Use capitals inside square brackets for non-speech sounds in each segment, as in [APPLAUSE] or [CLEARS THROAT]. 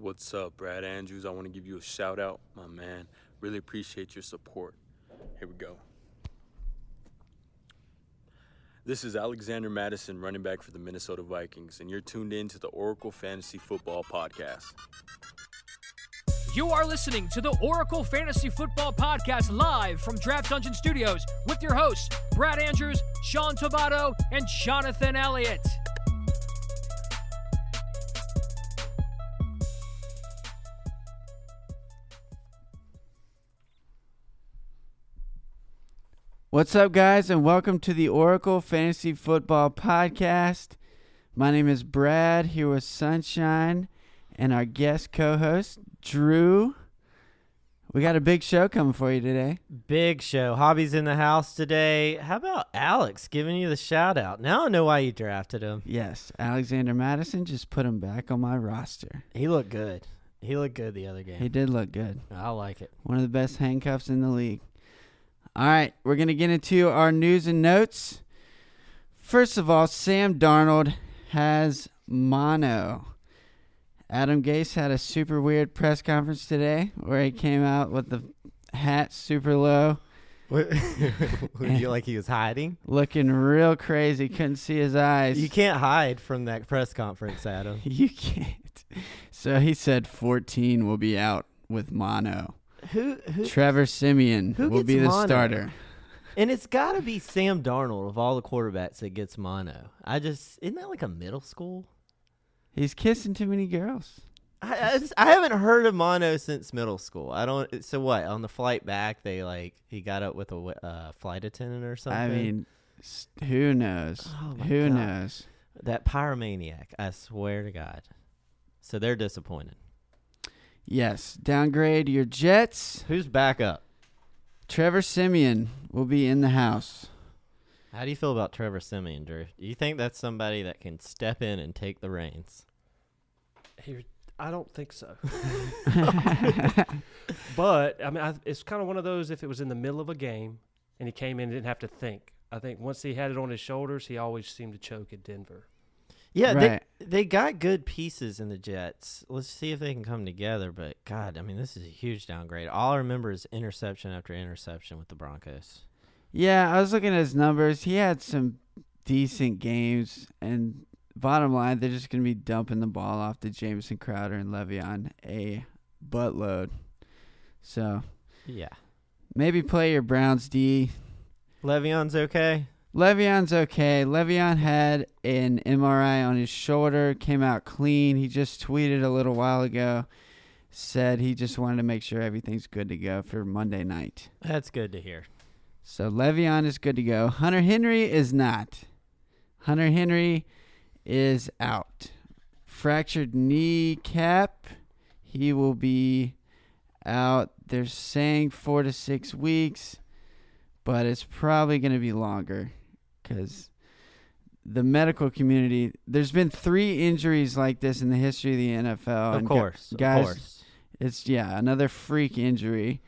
What's up, Brad Andrews? I want to give you a shout out, my man. Really appreciate your support. Here we go. This is Alexander Mattison, running back for the Minnesota Vikings, and you're tuned in to the Oracle Fantasy Football Podcast. You are listening to the Oracle Fantasy Football Podcast live from Draft Dungeon Studios with your hosts, Brad Andrews, Sean Tabato, and Jonathan Elliott. What's up, guys, and welcome to the Oracle Fantasy Football Podcast. My name is Brad, here with Sunshine and our guest co host, Drew. We got a big show coming for you today. Big show. Hobby's in the house today. How about Alex giving you the shout out? Now I know why you drafted him. Yes, Alexander Mattison just put him back on my roster. He looked good. He looked good the other game. He did look good. I like it. One of the best handcuffs in the league. All right, we're going to get into our news and notes. First of all, Sam Darnold has mono. Adam Gase had a super weird press conference today where he came out with the hat super low, What, [LAUGHS] you like he was hiding? looking real crazy. Couldn't see his eyes. You can't hide from that press conference, Adam. [LAUGHS] You can't. So he said 14 will be out with mono. Who who Trevor Siemian who will be the mono? starter. and it's got to be Sam Darnold of all the quarterbacks that gets mono. I just isn't that like a middle school? He's kissing too many girls. I, I, just- I haven't heard of mono since middle school. I don't. So what? On the flight back, they like he got up with a uh, flight attendant or something. I mean, who knows? Oh who God. knows? that pyromaniac. I swear to God. So they're disappointed. Yes, downgrade your Jets. Who's back up? Trevor Siemian will be in the house. How do you feel about Trevor Siemian, Drew? Do you think that's somebody that can step in and take the reins? He, I don't think so. [LAUGHS] but I mean, I, it's kind of one of those. If it was in the middle of a game and he came in and didn't have to think, I think once he had it on his shoulders, he always seemed to choke at Denver. Yeah, Right. they they got good pieces in the Jets. Let's see if they can come together. But God, I mean, this is a huge downgrade. All I remember is interception after interception with the Broncos. Yeah, I was looking at his numbers. He had some decent games, and bottom line, they're just going to be dumping the ball off to Jamison Crowder and Le'Veon a buttload. So Yeah, maybe play your Browns D. Le'Veon's okay. Le'Veon's okay. Le'Veon had an MRI on his shoulder, came out clean. He just tweeted a little while ago, said he just wanted to make sure everything's good to go for Monday night. That's good to hear. So Le'Veon is good to go. Hunter Henry is not. Hunter Henry is out. Fractured kneecap. He will be out. They're saying four to six weeks, but it's probably going to be longer because the medical community. There's been three injuries like this in the history of the NFL. of course, guys, of course. it's yeah, another freak injury,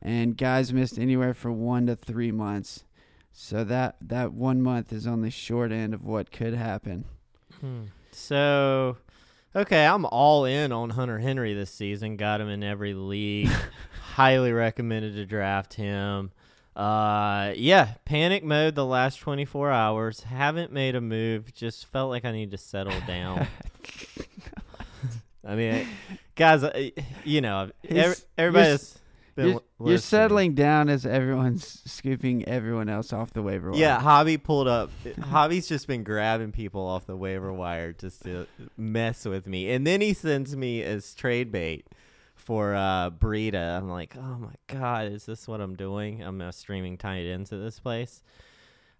and guys missed anywhere from one to three months. So that that one month is only short end of what could happen. Hmm. So, okay, I'm all in on Hunter Henry this season. Got him in every league. [LAUGHS] Highly recommended to draft him. Uh, yeah, panic mode the last 24 hours. Haven't made a move. Just felt like I need to settle down. [LAUGHS] I mean, guys, uh, you know, every, He's- You're, you're settling down as everyone's scooping everyone else off the waiver wire. Yeah, Hobby pulled up. [LAUGHS] Hobby's just been grabbing people off the waiver wire just to mess with me, and then he sends me as trade bait for uh. I'm like, oh my god, is this what I'm doing? I'm uh, streaming tight ends at this place.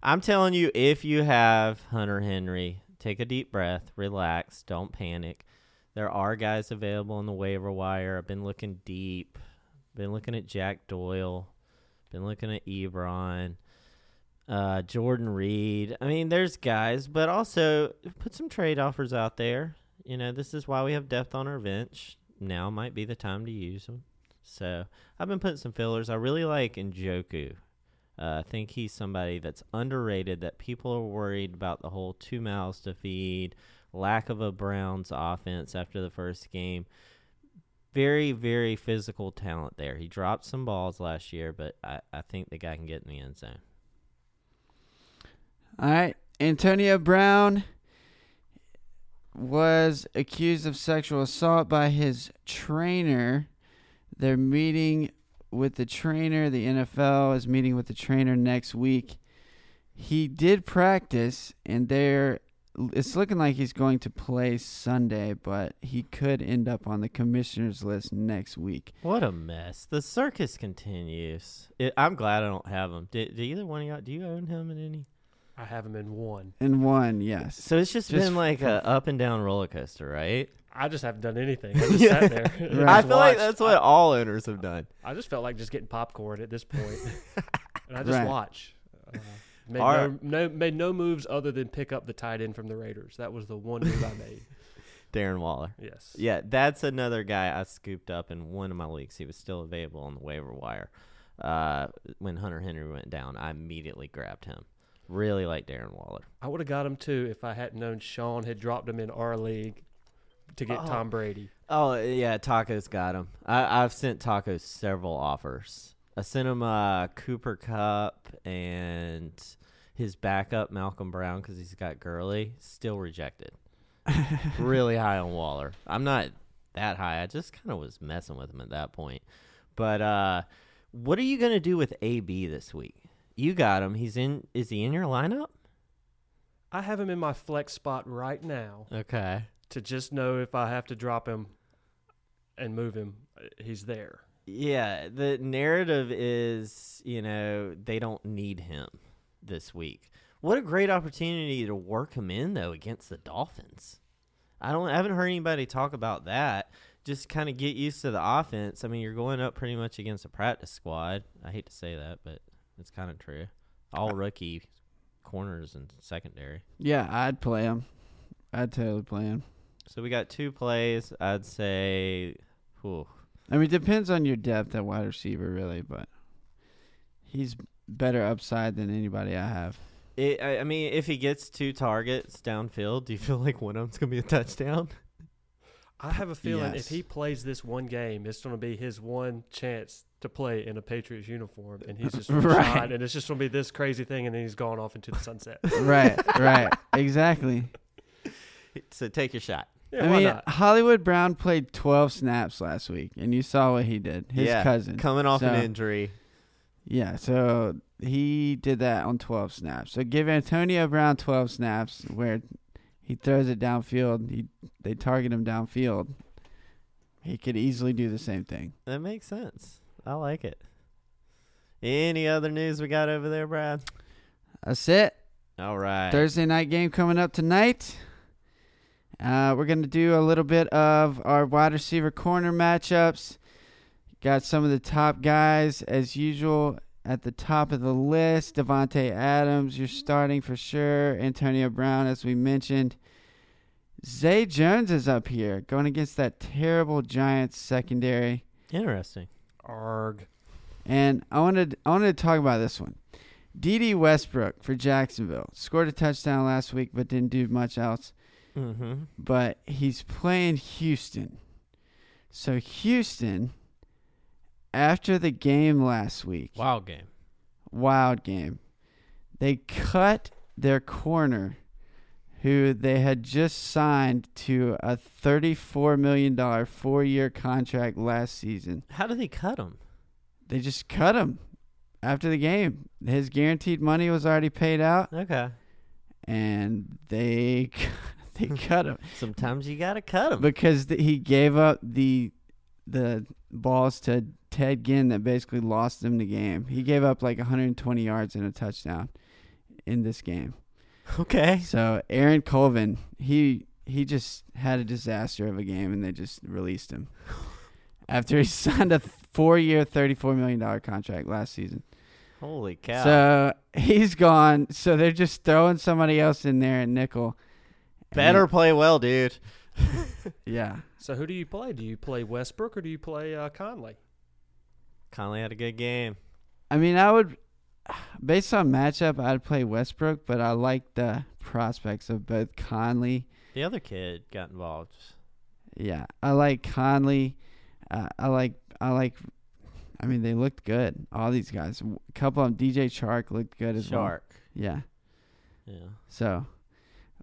I'm telling you, if you have Hunter Henry, take a deep breath, relax, don't panic. There are guys available on the waiver wire. I've been looking deep. Been looking at Jack Doyle. Been looking at Ebron uh, Jordan Reed. I mean, there's guys, but also put some trade offers out there. You know, this is why we have depth on our bench. Now might be the time to use them. So I've been putting some fillers. I really like Njoku. Uh, I think he's somebody that's underrated. That people are worried about the whole two mouths to feed, lack of a Browns offense after the first game. very, very physical talent there. He dropped some balls last year, but I, I think the guy can get in the end zone. All right. Antonio Brown was accused of sexual assault by his trainer. They're meeting with the trainer. The NFL is meeting with the trainer next week. He did practice, and they're. It's looking like he's going to play Sunday, but he could end up on the commissioner's list next week. What a mess. The circus continues. It, I'm glad I don't have him. Do, do either one of y'all, do you own him in any? I have him in one. In one, yes. So it's just, Just been like for- a up and down roller coaster, right? I just haven't done anything. [LAUGHS] I just sat there. [LAUGHS] and Right. I just feel like that's what all owners have done. I, I just felt like just getting popcorn at this point, [LAUGHS] and I just Right. watch. Uh, made Our- no, no made no moves other than pick up the tight end from the Raiders. That was the one move I made. Darren Waller. Yes. Yeah, that's another guy I scooped up in one of my leagues. He was still available on the waiver wire. Uh, when Hunter Henry went down, I immediately grabbed him. Really like Darren Waller. I would have got him too if I hadn't known Sean had dropped him in our league to get Oh. Tom Brady. Oh yeah, Taco's got him. I, I've sent Taco several offers. I sent him uh, Cooper Kupp and his backup Malcolm Brown because he's got Gurley. Still rejected. [LAUGHS] really high on Waller. I'm not that high. I just kind of was messing with him at that point. But uh, what are you gonna do with AB this week? You got him. He's in. Is he in your lineup? I have him in my flex spot right now Okay. to just know if I have to drop him and move him, he's there. Yeah, the narrative is, you know, they don't need him this week. What a great opportunity to work him in though against the Dolphins. I don't I haven't heard anybody talk about that. Just kind of get used to the offense. I mean, you're going up pretty much against a practice squad. I hate to say that, but it's kind of true. All rookie corners and secondary. Yeah, I'd play him. I'd totally play him. So we got two plays. I'd say whew, I mean, it depends on your depth at wide receiver, really, but he's better upside than anybody I have. It, I, I mean, if he gets two targets downfield, do you [LAUGHS] feel like one of them's gonna be a touchdown? I have a feeling Yes. if he plays this one game, it's going to be his one chance to play in a Patriots uniform, and he's just [LAUGHS] Right. shine, and it's just going to be this crazy thing, and then he's gone off into the sunset. right, right, exactly. [LAUGHS] So take your shot. Yeah, I mean, not? Hollywood Brown played 12 snaps last week, and you saw what he did. His yeah, cousin. coming off an injury. Yeah, so he did that on 12 snaps. So give Antonio Brown 12 snaps where he throws it downfield. He they target him downfield. He could easily do the same thing. That makes sense. I like it. Any other news we got over there, Brad? That's it. All right. Thursday night game coming up tonight. Uh, we're gonna do a little bit of our wide receiver corner matchups. Got some of the top guys as usual at the top of the list. Davante Adams, you're starting for sure. Antonio Brown, as we mentioned. Zay Jones is up here going against that terrible Giants secondary. Interesting. Arg. And I wanted I wanted to talk about this one. Dede Westbrook for Jacksonville scored a touchdown last week, but didn't do much else. Mm-hmm. But he's playing Houston. So Houston, after the game last week, Wild game. wild game, they cut their corner, who they had just signed to a thirty-four million dollar four-year contract last season. How did they cut him? They just cut him after the game. His guaranteed money was already paid out, Okay. and they [LAUGHS] they [LAUGHS] cut him Sometimes you gotta cut him. because th- he gave up the the balls to Ted Ginn that basically lost them the game. He gave up like 120 yards and a touchdown in this game. [LAUGHS] okay. So Aaron Colvin, he he just had a disaster of a game, and they just released him [LAUGHS] after he [LAUGHS] signed a four-year, 34 million dollar contract last season. Holy cow. So he's gone. So they're just throwing somebody else in there at nickel. And- Better play well, dude. yeah. So who do you play? Do you play Westbrook or do you play uh, Conley? Conley had a good game. I mean, I would, based on matchup, I'd play Westbrook, but I like the prospects of both Conley. The other kid got involved. Yeah, I like Conley. Uh, I like I like. I mean, they looked good. All these guys. A couple of 'em, DJ Chark looked good as well. Chark. Yeah. Yeah. So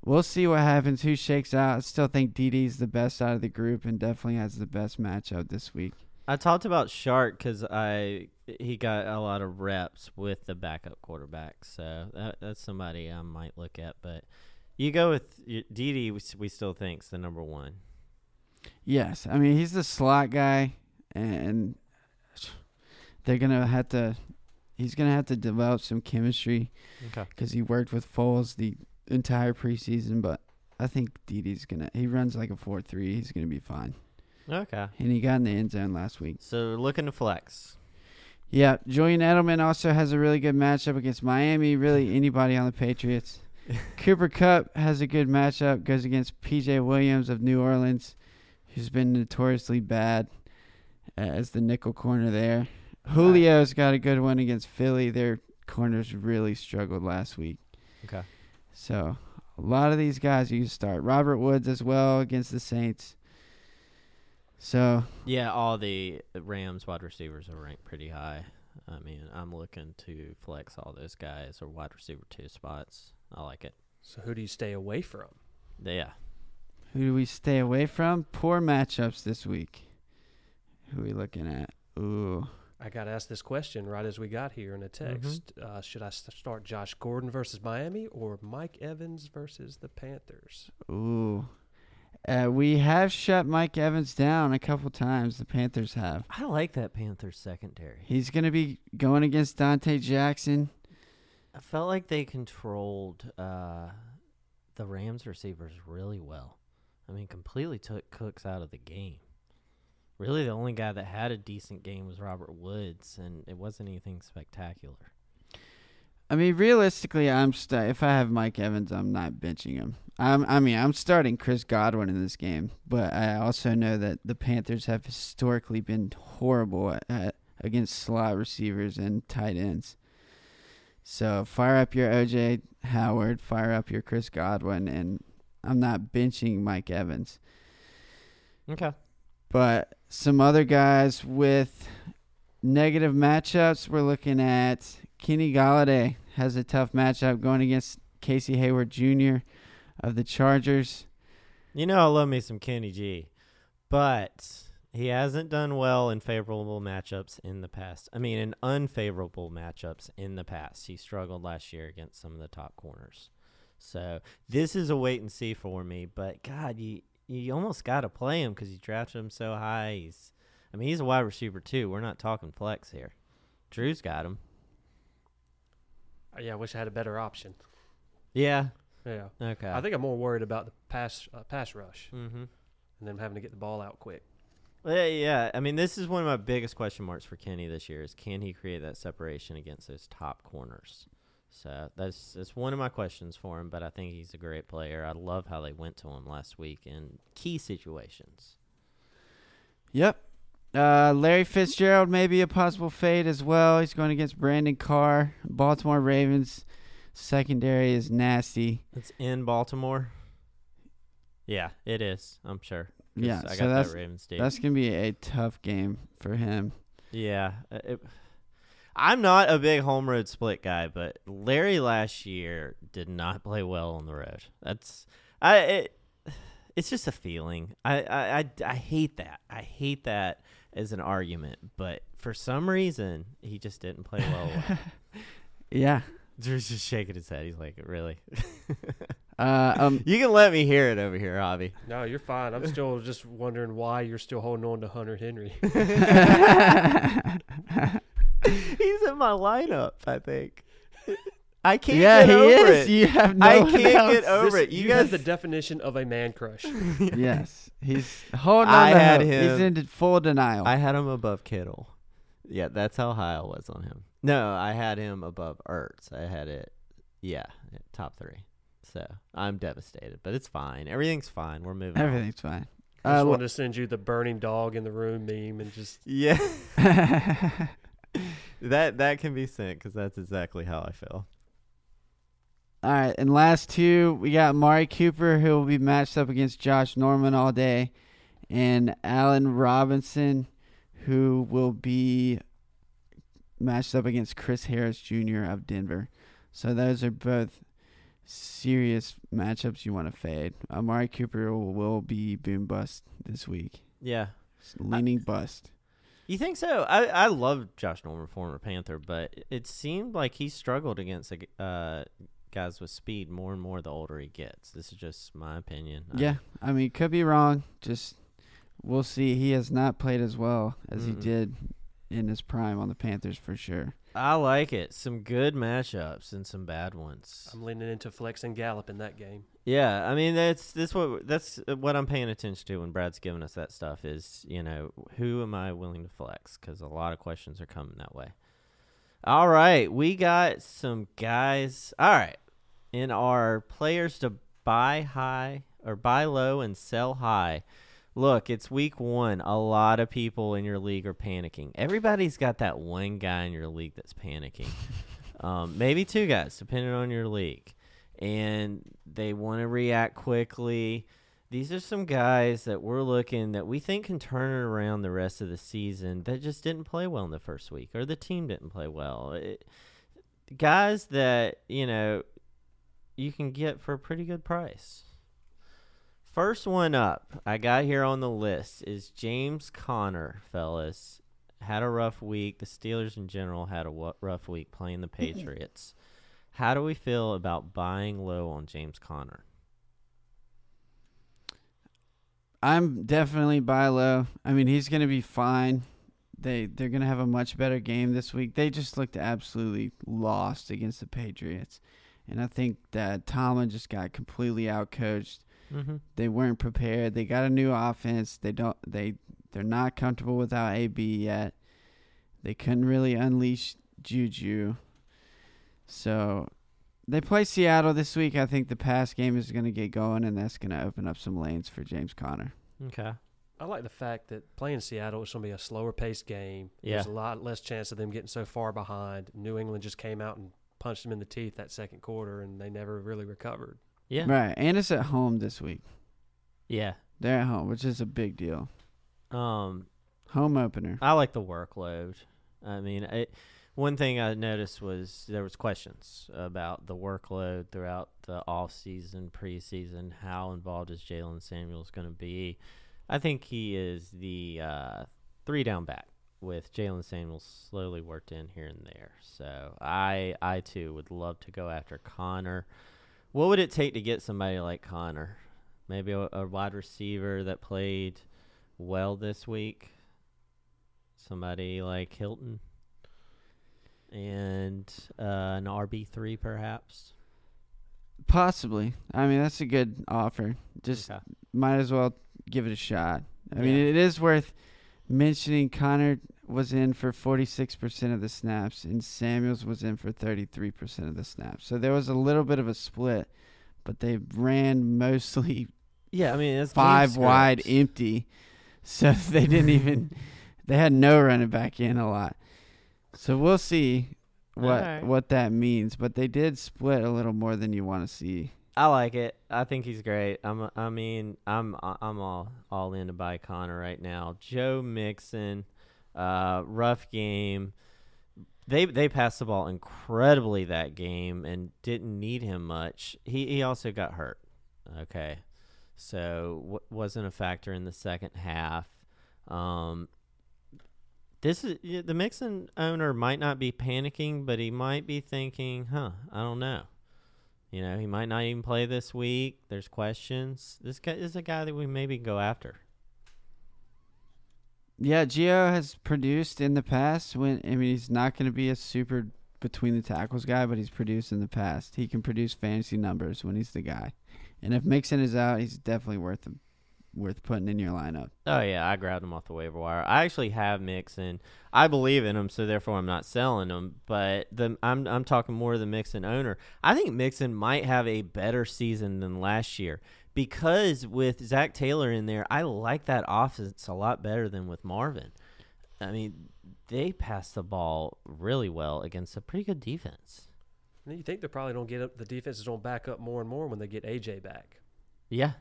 we'll see what happens. Who shakes out? I still think DD's the best out of the group and definitely has the best matchup this week. I talked about Chark because I he got a lot of reps with the backup quarterback, so that, that's somebody I might look at. But you go with y- Didi. We, s- we still think's the number one. Yes, I mean he's the slot guy, and they're gonna have to. He's gonna have to develop some chemistry Okay. because he worked with Foles the entire preseason. But I think DD's gonna. He runs like a four three. He's gonna be fine, Okay. and he got in the end zone last week. So we're looking to flex. Yeah, Julian Edelman also has a really good matchup against Miami. Really, [LAUGHS] anybody on the Patriots. Cooper Kupp has a good matchup. Goes against P.J. Williams of New Orleans, who's been notoriously bad uh, as the nickel corner there. Julio's got a good one against Philly. Their corners really struggled last week. Okay. So a lot of these guys you can start. Robert Woods as well against the Saints. So Yeah, all the Rams wide receivers are ranked pretty high. I mean, I'm looking to flex all those guys or wide receiver two spots. I like it. So who do you stay away from? Yeah. who do we stay away from? Poor matchups this week. Who are we looking at? Ooh. I got asked this question right as we got here in a text. Uh, should I s- start Josh Gordon versus Miami or Mike Evans versus the Panthers? Ooh. Uh, we have shut Mike Evans down a couple times. The Panthers have. I like that Panthers secondary. He's going to be going against Donte Jackson. I felt like they controlled uh, the Rams receivers really well. I mean, completely took Cooks out of the game. Really, the only guy that had a decent game was Robert Woods, and it wasn't anything spectacular. I mean, realistically, I'm st- if I have Mike Evans, I'm not benching him. I'm, I mean, I'm starting Chris Godwin in this game, but I also know that the Panthers have historically been horrible at, at, against slot receivers and tight ends. So fire up your OJ Howard, fire up your Chris Godwin, and I'm not benching Mike Evans. Okay. But some other guys with negative matchups, we're looking at Kenny Golladay has a tough matchup going against Casey Hayward Jr. of the Chargers. You know, I love me some Kenny G, but he hasn't done well in favorable matchups in the past. I mean, in unfavorable matchups in the past. He struggled last year against some of the top corners. So this is a wait and see for me. But God, you you almost got to play him because you drafted him so high. He's, I mean, he's a wide receiver too. We're not talking flex here. Drew's got him. Uh, yeah, I wish I had a better option. Yeah. Yeah, Okay. I think I'm more worried about the pass uh, pass rush Mm-hmm. and then having to get the ball out quick. Yeah, yeah. I mean, this is one of my biggest question marks for Kenny this year: is can he create that separation against those top corners? So that's that's one of my questions for him. But I think he's a great player. I love how they went to him last week in key situations. Yep. Uh, Larry Fitzgerald may be a possible fade as well. He's going against Brandon Carr. Baltimore Ravens secondary is nasty. It's in Baltimore. Yeah, it is. I'm sure. Yeah, I got so that's that that's gonna be a tough game for him. Yeah. uh, It, I'm not a big home road split guy, but Larry last year did not play well on the road. That's I it, it's just a feeling. I, I, I, I hate that. I hate that as an argument, but for some reason he just didn't play well. [LAUGHS] Yeah. Drew's just shaking his head. He's like, "Really? [LAUGHS] Uh, um, you can let me hear it over here, Hobby." No, you're fine. I'm still just wondering why you're still holding on to Hunter Henry. [LAUGHS] He's in my lineup. I think. I can't yeah, get he over is. it. You have no I can't else. get over This- it. You, you guys, have the definition of a man crush. [LAUGHS] yes, he's holding on. I had hope. He's in full denial. I had him above Kittle. Yeah, that's how high I was on him. No, I had him above Ertz. I had it, yeah, top three. So I'm devastated, but it's fine. Everything's fine. We're moving. on. Everything's fine. I just Uh, wanted to send you the burning dog in the room meme and just Yeah, [LAUGHS] that that can be sent because that's exactly how I feel. All right, and last two, we got Amari Cooper, who will be matched up against Josh Norman all day, and Allen Robinson, who will be matched up against Chris Harris Jr. of Denver. So those are both serious matchups you want to fade. Amari Cooper will, will be boom bust this week. Yeah. Leaning bust. You think so? I I love Josh Norman, former Panther, but it seemed like he struggled against uh, guys with speed more and more the older he gets. This is just my opinion. Yeah, I mean, could be wrong. Just we'll see. He has not played as well as he Mm-mm. did in his prime on the Panthers for sure. I like it. Some good matchups and some bad ones. I'm leaning into flex and gallop in that game. Yeah, I mean that's this what that's what I'm paying attention to when Brad's giving us that stuff is you know who am I willing to flex because a lot of questions are coming that way. All right, we got some guys. All right, in our players to buy high or buy low and sell high. Look, it's week one. A lot of people in your league are panicking. Everybody's got that one guy in your league that's panicking. [LAUGHS] um, maybe two guys, depending on your league and they want to react quickly. These are some guys that we're looking that we think can turn it around the rest of the season that just didn't play well in the first week or the team didn't play well. It, guys that, you know, you can get for a pretty good price. First one up, I got here on the list is James Conner, fellas. Had a rough week. The Steelers in general had a rough week playing the mm-hmm. Patriots. How do we feel about buying low on James Conner? I'm definitely buy low. I mean, he's going to be fine. They they're going to have a much better game this week. They just looked absolutely lost against the Patriots. And I think that Tomlin just got completely outcoached. Mm-hmm. They weren't prepared. They got a new offense. They don't they they're not comfortable without AB yet. They couldn't really unleash Juju. So they play Seattle this week. I think the pass game is going to get going, and that's going to open up some lanes for James Conner. Okay. I like the fact that playing Seattle is going to be a slower paced game. Yeah. There's a lot less chance of them getting so far behind. New England just came out and punched them in the teeth that second quarter, and they never really recovered. Yeah. Right, and it's at home this week. Yeah. They're at home, which is a big deal. Um, Home opener. I like the workload. I mean, it, one thing I noticed was there was questions about the workload throughout the off season, preseason. How involved is Jaylen Samuels going to be? I think he is the uh, three down back with Jaylen Samuels slowly worked in here and there. So I I too would love to go after Conner. What would it take to get somebody like Conner? Maybe a, a wide receiver that played well this week. Somebody like Hilton. And uh, an RB three perhaps. Possibly. I mean, that's a good offer. Just Okay. might as well give it a shot. I mean, it is worth mentioning Conner was in for 46% of the snaps and Samuels was in for 33% of the snaps. So there was a little bit of a split, but they ran mostly [LAUGHS] Yeah, I mean it's five wide empty. So [LAUGHS] they didn't even they had no running back in a lot. So we'll see what Alright. what that means, but they did split a little more than you want to see. I like it. I think he's great. I'm. I mean, I'm. I'm all all in to buy Conner right now. Joe Mixon, uh, rough game. They they passed the ball incredibly that game and didn't need him much. He he also got hurt. Okay, so w- wasn't a factor in the second half. Um, this is the Mixon owner might not be panicking, but he might be thinking, "Huh, I don't know." You know, he might not even play this week. There's questions. This guy is a guy that we maybe go after. Yeah, Gio has produced in the past. When I mean, he's not going to be a super between the tackles guy, but he's produced in the past. He can produce fantasy numbers when he's the guy. And if Mixon is out, he's definitely worth worth putting in your lineup. Oh yeah, I grabbed him off the waiver wire. I actually have Mixon. I believe in him, so therefore I'm not selling him. But the I'm I'm talking more of the Mixon owner. I think Mixon might have a better season than last year because with Zac Taylor in there, I like that offense a lot better than with Marvin. I mean, they pass the ball really well against a pretty good defense. And you think they probably don't get up, the defense is going to back up more and more when they get AJ back. Yeah.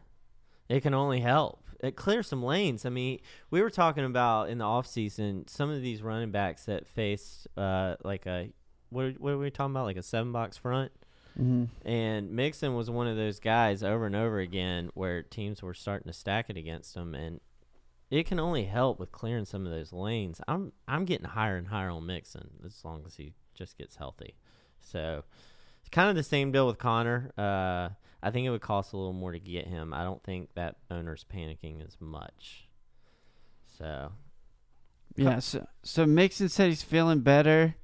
It can only help. It clears some lanes. I mean, we were talking about in the offseason some of these running backs that faced uh, like a what what are we talking about like a seven box front. Mm-hmm. And Mixon was one of those guys over and over again where teams were starting to stack it against him, and it can only help with clearing some of those lanes. I'm I'm getting higher and higher on Mixon as long as he just gets healthy. So it's kind of the same deal with Conner. Uh, I think it would cost a little more to get him. I don't think that owner's panicking as much. So Yeah, so so Mixon said he's feeling better,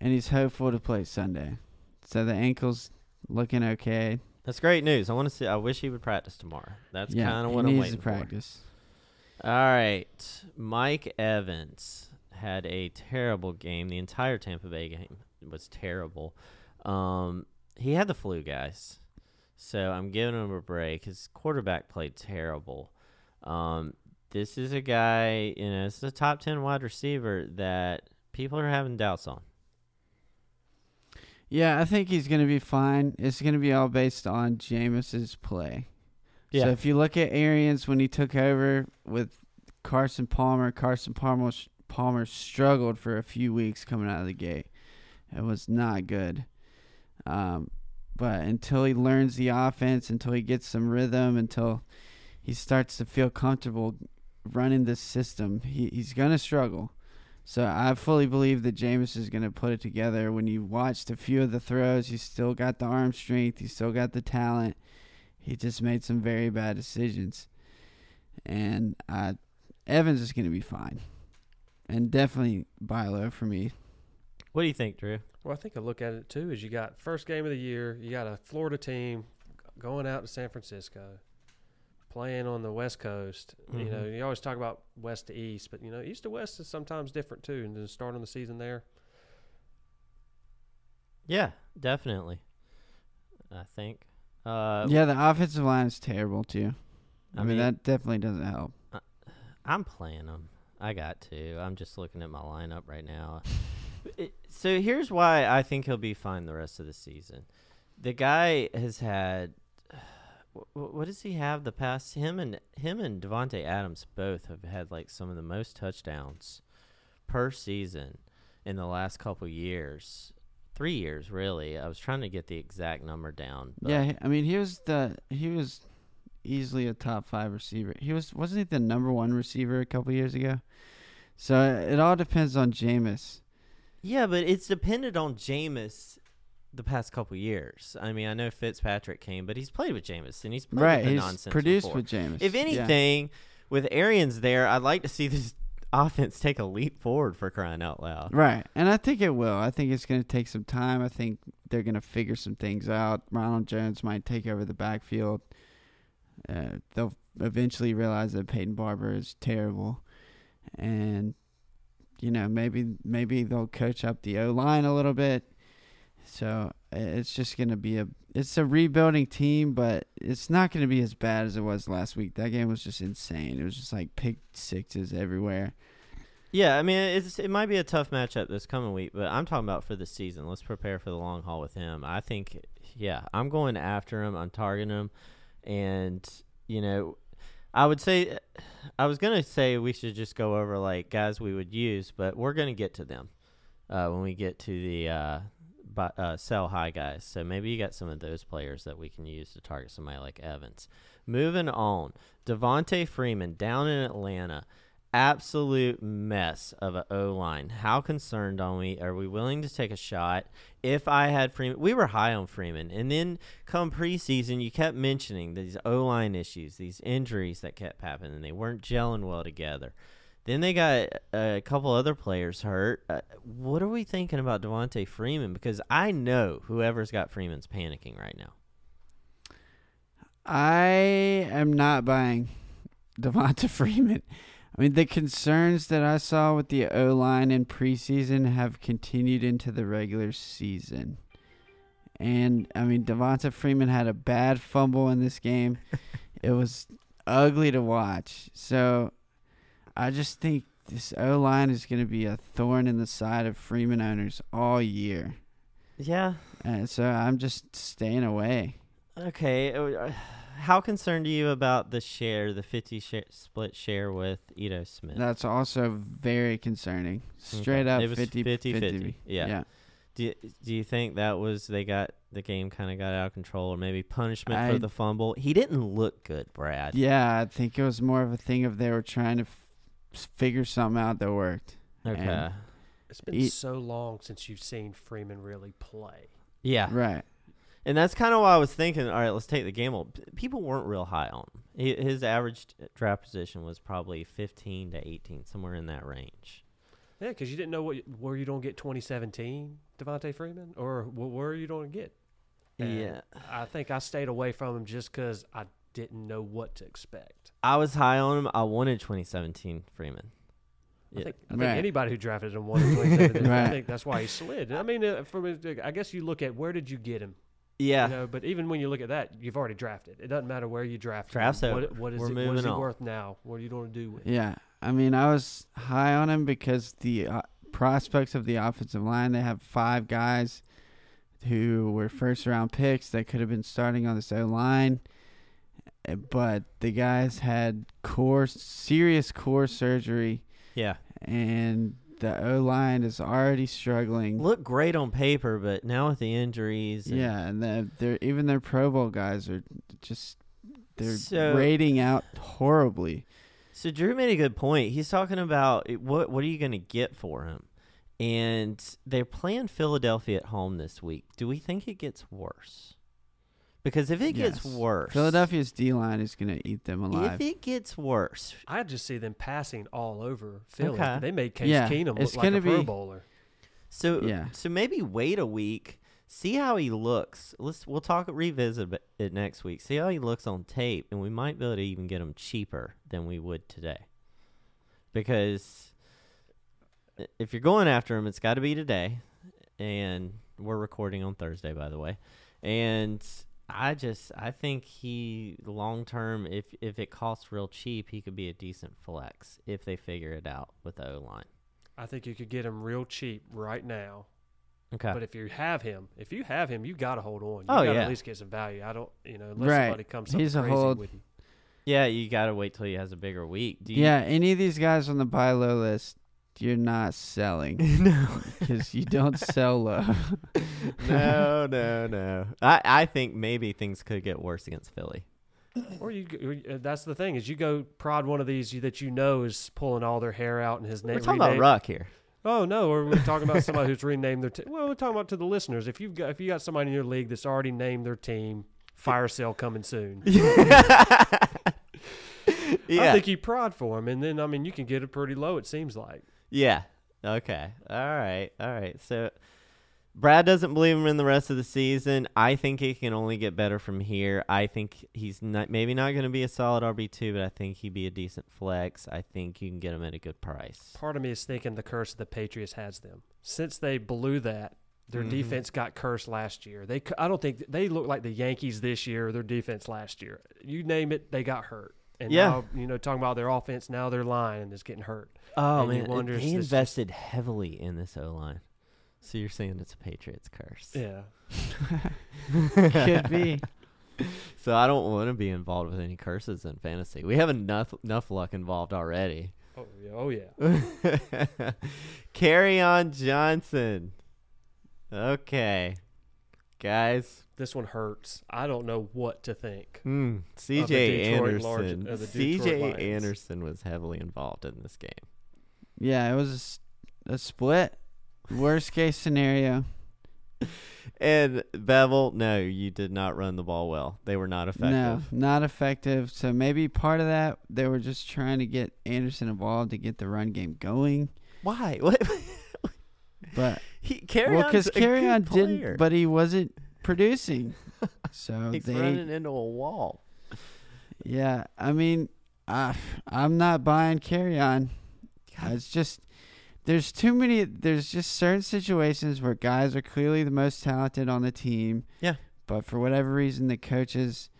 and he's hopeful to play Sunday. So the ankle's looking okay. that's great news. I want to see. I wish he would practice tomorrow. That's yeah, kind of what I'm waiting to for. practice. All right. Mike Evans had a terrible game. The entire Tampa Bay game was terrible. Um, he had the flu, guys. So I'm giving him a break. His quarterback played terrible. Um, this is a guy, you know, it's a top 10 wide receiver that people are having doubts on. Yeah, I think he's going to be fine. It's going to be all based on Jameis's play. Yeah. So if you look at Arians when he took over with Carson Palmer, Carson Palmer Palmer struggled for a few weeks coming out of the gate. It was not good. Um, but until he learns the offense, until he gets some rhythm, until he starts to feel comfortable running this system, he, he's going to struggle. So I fully believe that Jameis is going to put it together. When you watched a few of the throws, he's still got the arm strength, he's still got the talent. He just made some very bad decisions, and uh, Evans is going to be fine, and definitely buy low for me. what do you think, Drew? Well, I think a look at it too is you got first game of the year, you got a Florida team going out to San Francisco, playing on the West Coast. You know, Mhm. you always talk about West to East, but you know, East to West is sometimes different too. And then starting the season there, Yeah, definitely. I think. Uh, yeah, the offensive line is terrible too. I, I mean, mean- that definitely doesn't help. I'm playing them. I got to. I'm just looking at my lineup right now. [LAUGHS] It- so here's why I think he'll be fine the rest of the season. The guy has had. [SIGHS] wh- wh- What does he have the past? Him and him and Davante Adams both have had like some of the most touchdowns per season in the last couple years. Three years, really. I was trying to get the exact number down. Yeah, I mean, he was the he was easily a top five receiver. He was wasn't he the number one receiver a couple years ago? So it all depends on Jameis. Yeah, but it's depended on Jameis the past couple years. I mean, I know Fitzpatrick came, but he's played with Jameis and he's played Right, with the he's nonsense produced before. with Jameis. If Yeah. anything, with Arians there, I'd like to see this [LAUGHS] offense take a leap forward for crying out loud. Right, and I think it will. I think it's going to take some time. I think they're going to figure some things out. Ronald Jones might take over the backfield. Uh, they'll eventually realize that Peyton Barber is terrible, and you know maybe maybe they'll coach up the O line a little bit. So it's just going to be a it's a rebuilding team, but it's not going to be as bad as it was last week. That game was just insane. It was just like pick sixes everywhere. Yeah, I mean, it's it might be a tough matchup this coming week, but I'm talking about for the season. Let's prepare for the long haul with him. I think, yeah, I'm going after him. I'm targeting him, and you know, I would say, I was gonna say we should just go over like guys we would use, but we're gonna get to them uh, when we get to the uh, bu- uh, sell high guys. So maybe you got some of those players that we can use to target somebody like Evans. Moving on, Devonta Freeman down in Atlanta absolute mess of an O line. How concerned are we? Are we willing to take a shot? If I had Freeman, we were high on Freeman, and then come preseason, you kept mentioning these O line issues, these injuries that kept happening, they weren't gelling well together. Then they got a couple other players hurt. Uh, what are we thinking about Devonta Freeman? Because I know whoever's got Freeman's panicking right now. I am not buying [LAUGHS] Devonta Freeman. I mean, the concerns that I saw with the O line in preseason have continued into the regular season. And I mean, Devonta Freeman had a bad fumble in this game. [LAUGHS] it was ugly to watch. So I just think this O line is going to be a thorn in the side of Freeman owners all year. Yeah, And so I'm just staying away. Okay, uh, how concerned are you about the share, the 50 share, split share with Ito Smith? That's also very concerning. Straight Okay. up It was 50 50, 50. 50. Yeah. yeah. Do you, do you think that was they got the game kind of got out of control, or maybe punishment I- for the fumble? He didn't look good, Brad. Yeah, I think it was more of a thing of they were trying to f- figure something out that worked. Okay. And- It's been He- so long since you've seen Freeman really play. yeah. Right. And that's kind of why I was thinking. All right, let's take the gamble. People weren't real high on him. His average draft position was probably 15 to 18, somewhere in that range. Yeah, because you didn't know what where you don't get 2017 Devonta Freeman or where you don't get. And Yeah. I think I stayed away from him just because I didn't know what to expect. I was high on him. I wanted 2017 Freeman. I Yeah. think, I think Right. anybody who drafted him wanted 2017. [LAUGHS] I think that's why he slid. I mean, uh, from a- I guess you look at where did you get him, Yeah. you know. But even when you look at that, you've already drafted. It doesn't matter where you draft. Draft's him. What, what is We're it, moving is he on. worth now? What are you going to do with? it? Yeah. I mean, I was high on him because the uh, prospects of the offensive line, they have five guys who were first round picks that could have been starting on this O line. Uh, But the guys had core, serious core surgery, Yeah. and the O line is already struggling. Look great on paper, but now with the injuries. and- Yeah, and the, they're even their Pro Bowl guys are just they're So- rating out horribly. So Drew made a good point. He's talking about eh, what what are you going to get for him, and they're playing Philadelphia at home this week. Do we think it gets worse? Because if it gets Yes. worse, Philadelphia's D line is going to eat them alive. If it gets worse, I just see them passing all over Philly. Okay. They made Case Yeah, Keenum it's look like a gonna Pro be- Bowler. so uh, Yeah. so maybe wait a week, see how he looks. Let's we'll talk revisit it- it next week. See how he looks on tape, and we might be able to even get him cheaper than we would today. Because i- if you're going after him, it's got to be today, and we're recording on Thursday, by the way. And I just I think he long term, if if it costs real cheap, he could be a decent flex if they figure it out with the O line. I think you could get him real cheap right now. Okay. But if you have him, if you have him, you got to hold on. You Oh, gotta yeah. at least get some value. I don't, you know, unless Right. somebody comes up He's a crazy hold. with him. Yeah, you got to wait till he has a bigger week. Do you, yeah, any of these guys on the buy low list, you're not selling [LAUGHS] no. because you don't sell low. [LAUGHS] no, no, no. I, I think maybe things could get worse against Philly. Or you, go- or you- uh, that's the thing is you go prod one of these that you know is pulling all their hair out and his name. We're talking about rename- Ruck here. Oh no, or we're talking about somebody who's renamed their. T- well, we're talking about to the listeners. If you've got if you got somebody in your league that's already named their team, fire sale coming soon. [LAUGHS] yeah. I think you prod for him, and then I mean you can get it pretty low. It seems like. Yeah. Okay. All right. All right. So Brad doesn't believe him in the rest of the season. I think he can only get better from here. I think he's not maybe not going to be a solid RB two, but I think he'd be a decent flex. I think you can get him at a good price. Part of me is thinking the curse of the Patriots has them since they blew that. Their Mhm. defense got cursed last year. They, I don't think they look like the Yankees this year. Their defense last year, you name it, they got hurt. And Yeah. now, you know, talking about their offense, now their line is getting hurt. Oh And you man, wonder if they this just- invested heavily in this O line. So you're saying it's a Patriots curse? Yeah. [LAUGHS] Could be. [LAUGHS] So I don't want to be involved with any curses in fantasy. We have enough enough luck involved already. Oh yeah. Oh yeah. [LAUGHS] Kerryon Johnson. Okay. Guys. This one hurts. I don't know what to think. Hmm. CJ large- Anderson. Detroit CJ Anderson was heavily involved in this game. Yeah, it was a split. Worst case scenario. And Bevell, no, you did not run the ball well. They were not effective. No, not effective. So maybe part of that they were just trying to get Anderson involved to get the run game going. Why? [LAUGHS] What? But he carry well, because Kerryon didn't, but he wasn't producing. [LAUGHS] So he's they, running into a wall. yeah. I mean, I, I'm not buying Kerryon. It's just there's too many. There's just certain situations where guys are clearly the most talented on the team. Yeah. But for whatever reason, the coaches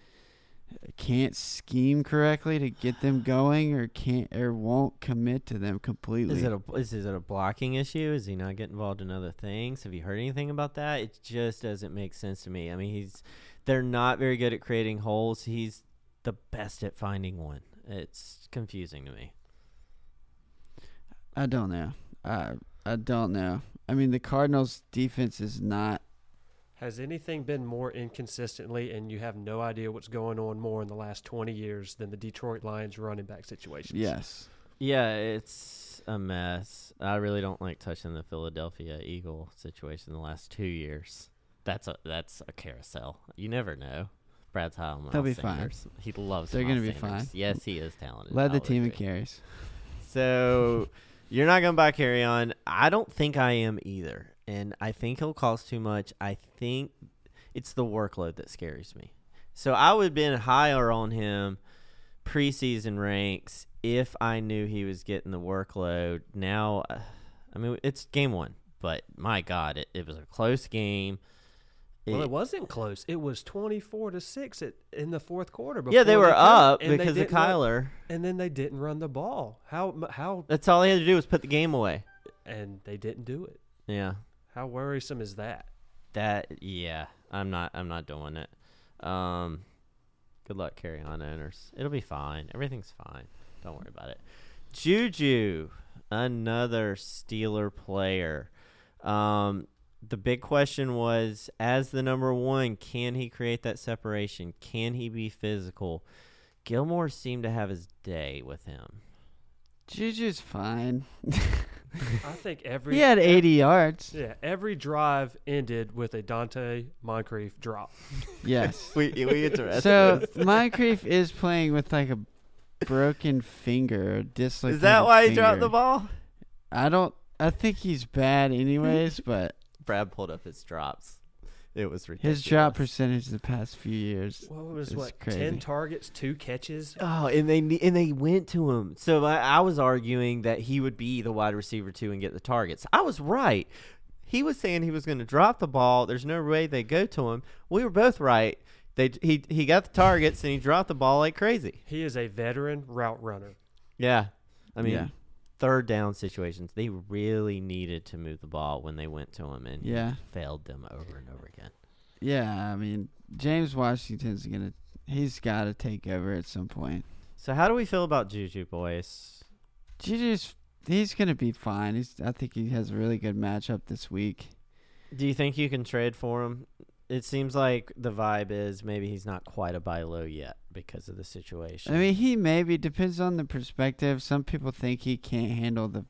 can't scheme correctly to get them [SIGHS] going, or can't or won't commit to them completely. Is it a is, is it a blocking issue? Is he not getting involved in other things? Have you heard anything about that? It just doesn't make sense to me. I mean, he's they're not very good at creating holes. He's the best at finding one. It's confusing to me. I don't know. I I don't know. I mean, the Cardinals' defense is not. Has anything been more inconsistently, and you have no idea what's going on more in the last 20 years than the Detroit Lions running back situation? Yes. Yeah, it's a mess. I really don't like touching the Philadelphia Eagle situation the last two years. That's a that's a carousel. You never know. Brad's high on Miles They'll be fine. He loves. It. They're gonna be fine. Yes, he is talented. Led the I'll team in agree. carries. So you're not gonna buy Kerryon. I don't think I am either, and I think he'll cost too much. I think it's the workload that scares me. So I would have been higher on him preseason ranks if I knew he was getting the workload. Now, uh, I mean, it's game one, but my God, it, it was a close game. Well, It- wasn't close. It was 24 to 6 at, in the fourth quarter. yeah, they were come- up because of didn't run- Kyler. and then they didn't run the ball. How how That's all they had to do was put the game away. and they didn't do it. Yeah. How worrisome is that? That yeah, I'm not I'm not doing it. Um good luck Kerryon owners. It'll be fine. Everything's fine. Don't worry about it. Juju, another Steeler player. Um the big question was as the number 1, can he create that separation? Can he be physical? Gilmore seemed to have his day with him. Juju's fine. I [LAUGHS] think every he had 80 yards. yeah every drive ended with a Donte Moncrief drop. Yes. [LAUGHS] We we get to so [LAUGHS] Moncrief is playing with like a broken finger or dislocated Is that why he dropped the ball? I don't. I think he's bad anyways, but Brad pulled up his drops. It was ridiculous. his drop percentage the past few years. What was It's what crazy. ten targets, two catches? Oh, and they and they went to him. So I, I was arguing that he would be the wide receiver too and get the targets. I was right. He was saying he was going to drop the ball. There's no way they go to him. We were both right. They he he got the targets and he dropped the ball like crazy. He is a veteran route runner. Yeah, I mean Yeah. Third down situations. They really needed to move the ball when they went to him and he Yeah. failed them over and over again. Yeah, I mean James Washington's gonna. He's got to take over at some point. So how do we feel about Juju boys? Juju's. He's gonna be fine. He's. I think he has a really good matchup this week. Do you think you can trade for him? It seems like the vibe is maybe he's not quite a buy low yet because of the situation. I mean, he maybe depends on the perspective. Some people think he can't handle the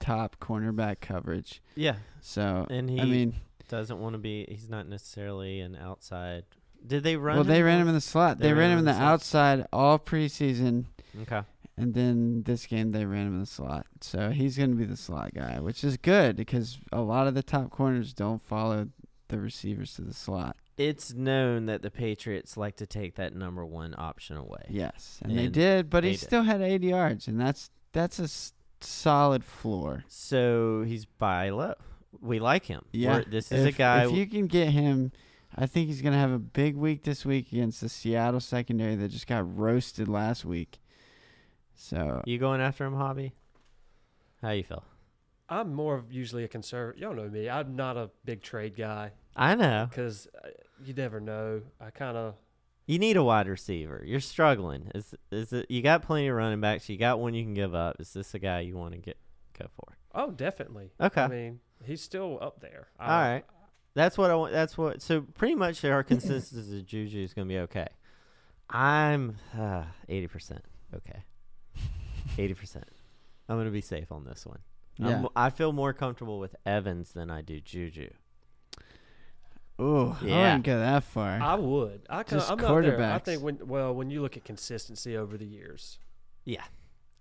top cornerback coverage. yeah, So and he I mean, doesn't want to be. He's not necessarily an outside. Did they run? well, they ran him in the slot. They, ran him in the slot. outside all preseason, Okay. and then this game they ran him in the slot. So he's going to be the slot guy, which is good because a lot of the top corners don't follow the receivers to the slot. It's known that the Patriots like to take that number one option away. Yes, and, they did, but he did. still had 80 yards, and that's that's a s- solid floor. So he's buy low. We like him. Yeah, We're- this is a if, guy. If you can get him, I think he's going to have a big week this week against the Seattle secondary that just got roasted last week. So you going after him, hobby? How you feel? I'm more of usually a conservative. Y'all know me. I'm not a big trade guy I know. because you never know. I kind of You need a wide receiver. You're struggling. Is is it? You got plenty of running backs. You got one you can give up. Is this a guy you want to get go for? oh definitely. Okay. I mean he's still up there. All right. That's what I want. That's what. So pretty much our [COUGHS] consensus is Juju is going to be okay. I'm uh, eighty percent okay. Eighty percent. I'm going to be safe on this one. yeah. I'm, I feel more comfortable with Evans than I do Juju. Oh, I wouldn't go that far. I would. I kinda, Just I'm not there. I think when well when you look at consistency over the years, Yeah.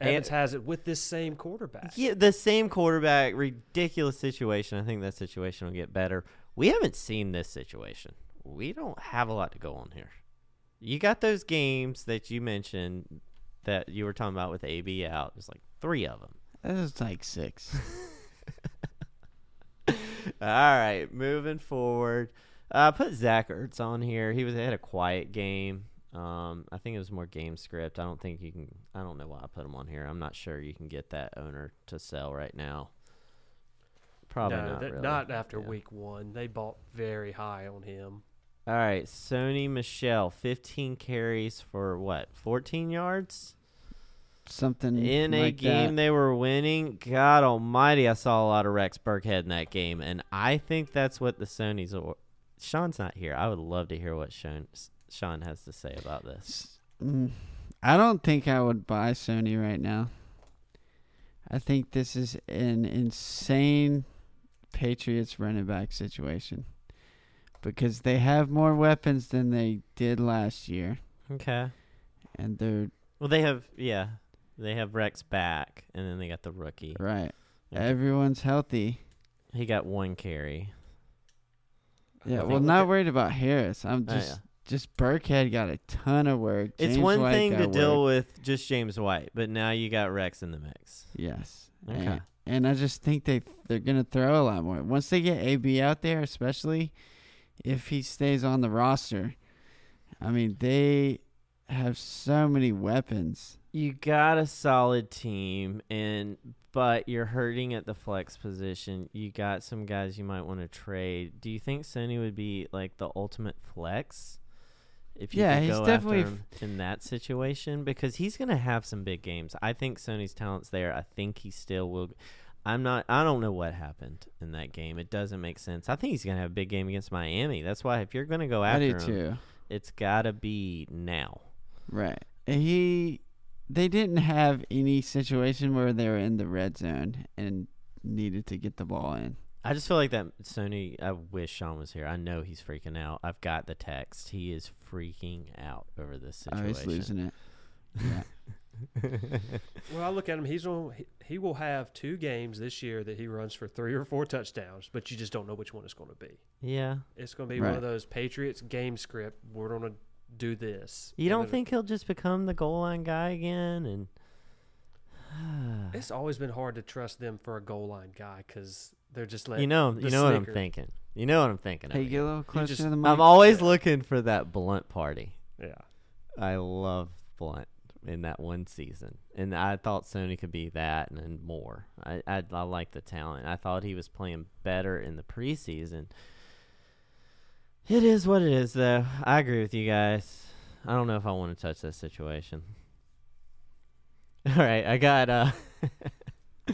Evans And- has it with this same quarterback. Yeah, the same quarterback, ridiculous situation. I think that situation will get better. We haven't seen this situation. We don't have a lot to go on here. You got those games that you mentioned that you were talking about with AB out. There's like three of them. that was like six. [LAUGHS] All right, moving forward. Uh, put Zach Ertz on here. He was had a quiet game. Um, I think it was more game script. I don't think you can. I don't know why I put him on here. I'm not sure you can get that owner to sell right now. Probably no, not. that- really. not after Yeah. week one. They bought very high on him. All right, Sony Michel, 15 carries for what? 14 yards Something in a game that. they were winning. God Almighty, I saw a lot of Rex Burkhead in that game, and I think that's what the Sony's. Sean's not here. I would love to hear what Sean Sean has to say about this. Mm, I don't think I would buy Sony right now. I think this is an insane Patriots running back situation because they have more weapons than they did last year, Okay. and they're Well, they have yeah, they have Rex back, and then they got the rookie. right. Okay. Everyone's healthy. He got one carry. Yeah, well, not worried about Harris. I'm Oh, just yeah. just Burkhead got a ton of work. It's James one White thing to got deal with just James White, but now you got Rex in the mix. Yes. Okay. And, and I just think they they're gonna throw a lot more once they get AB out there, especially if he stays on the roster. I mean, they have so many weapons. You got a solid team, and but you're hurting at the flex position. You got some guys you might want to trade. Do you think Sony would be like the ultimate flex? If you Yeah, could he's definitely him in that situation, because he's gonna have some big games. I think Sony's talent's there. I think he still will. I'm not. I don't know what happened in that game. It doesn't make sense. I think he's gonna have a big game against Miami. That's why if you're gonna go after him, too. it's gotta be now. Right. And he they didn't have any situation where they were in the red zone and needed to get the ball in. I just feel like that Sony. I wish Sean was here. I know he's freaking out. I've got the text. He is freaking out over this Oh, situation. he's losing it. Yeah. [LAUGHS] Well, I look at him. He's on. He, he will have two games this year that he runs for three or four touchdowns, but you just don't know which one it's going to be. yeah. It's going to be one of those Patriots game script. We're going to do this. You don't then- think he'll just become the goal line guy again? And [SIGHS] it's always been hard to trust them for a goal line guy because they're just like you know, you know what I'm thinking. You know what I'm thinking. Hey, of get a little closer just- to the mic. I'm always Yeah. looking for that Blount party. Yeah. I love Blount in that one season, and I thought Sony could be that and then more. I I, I like the talent. I thought he was playing better in the preseason. It is what it is, though. I agree with you guys. I don't know if I want to touch that situation. [LAUGHS] All right, I got uh [LAUGHS]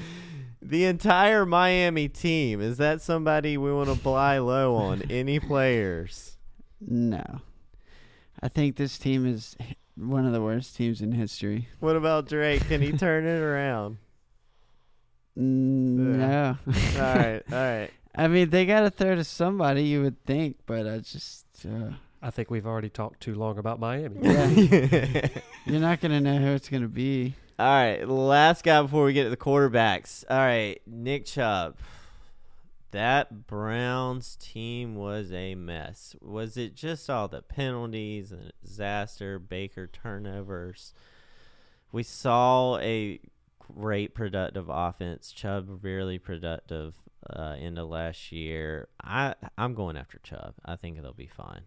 the entire Miami team. Is that somebody we want to fly low on? [LAUGHS] Any players? No. I think this team is one of the worst teams in history. What about Drake? Can he turn it around? Mm, No. all right, all right. I mean, they got a third of somebody, you would think, but I just. Uh, I think we've already talked too long about Miami. Yeah. [LAUGHS] you're not going to know who it's going to be. All right, last guy before we get to the quarterbacks. All right, Nick Chubb. That Browns team was a mess. Was it just all the penalties and disaster, Baker turnovers? We saw a great productive offense. Chubb really productive uh, of last year. I I'm going after Chubb. I think it'll be fine.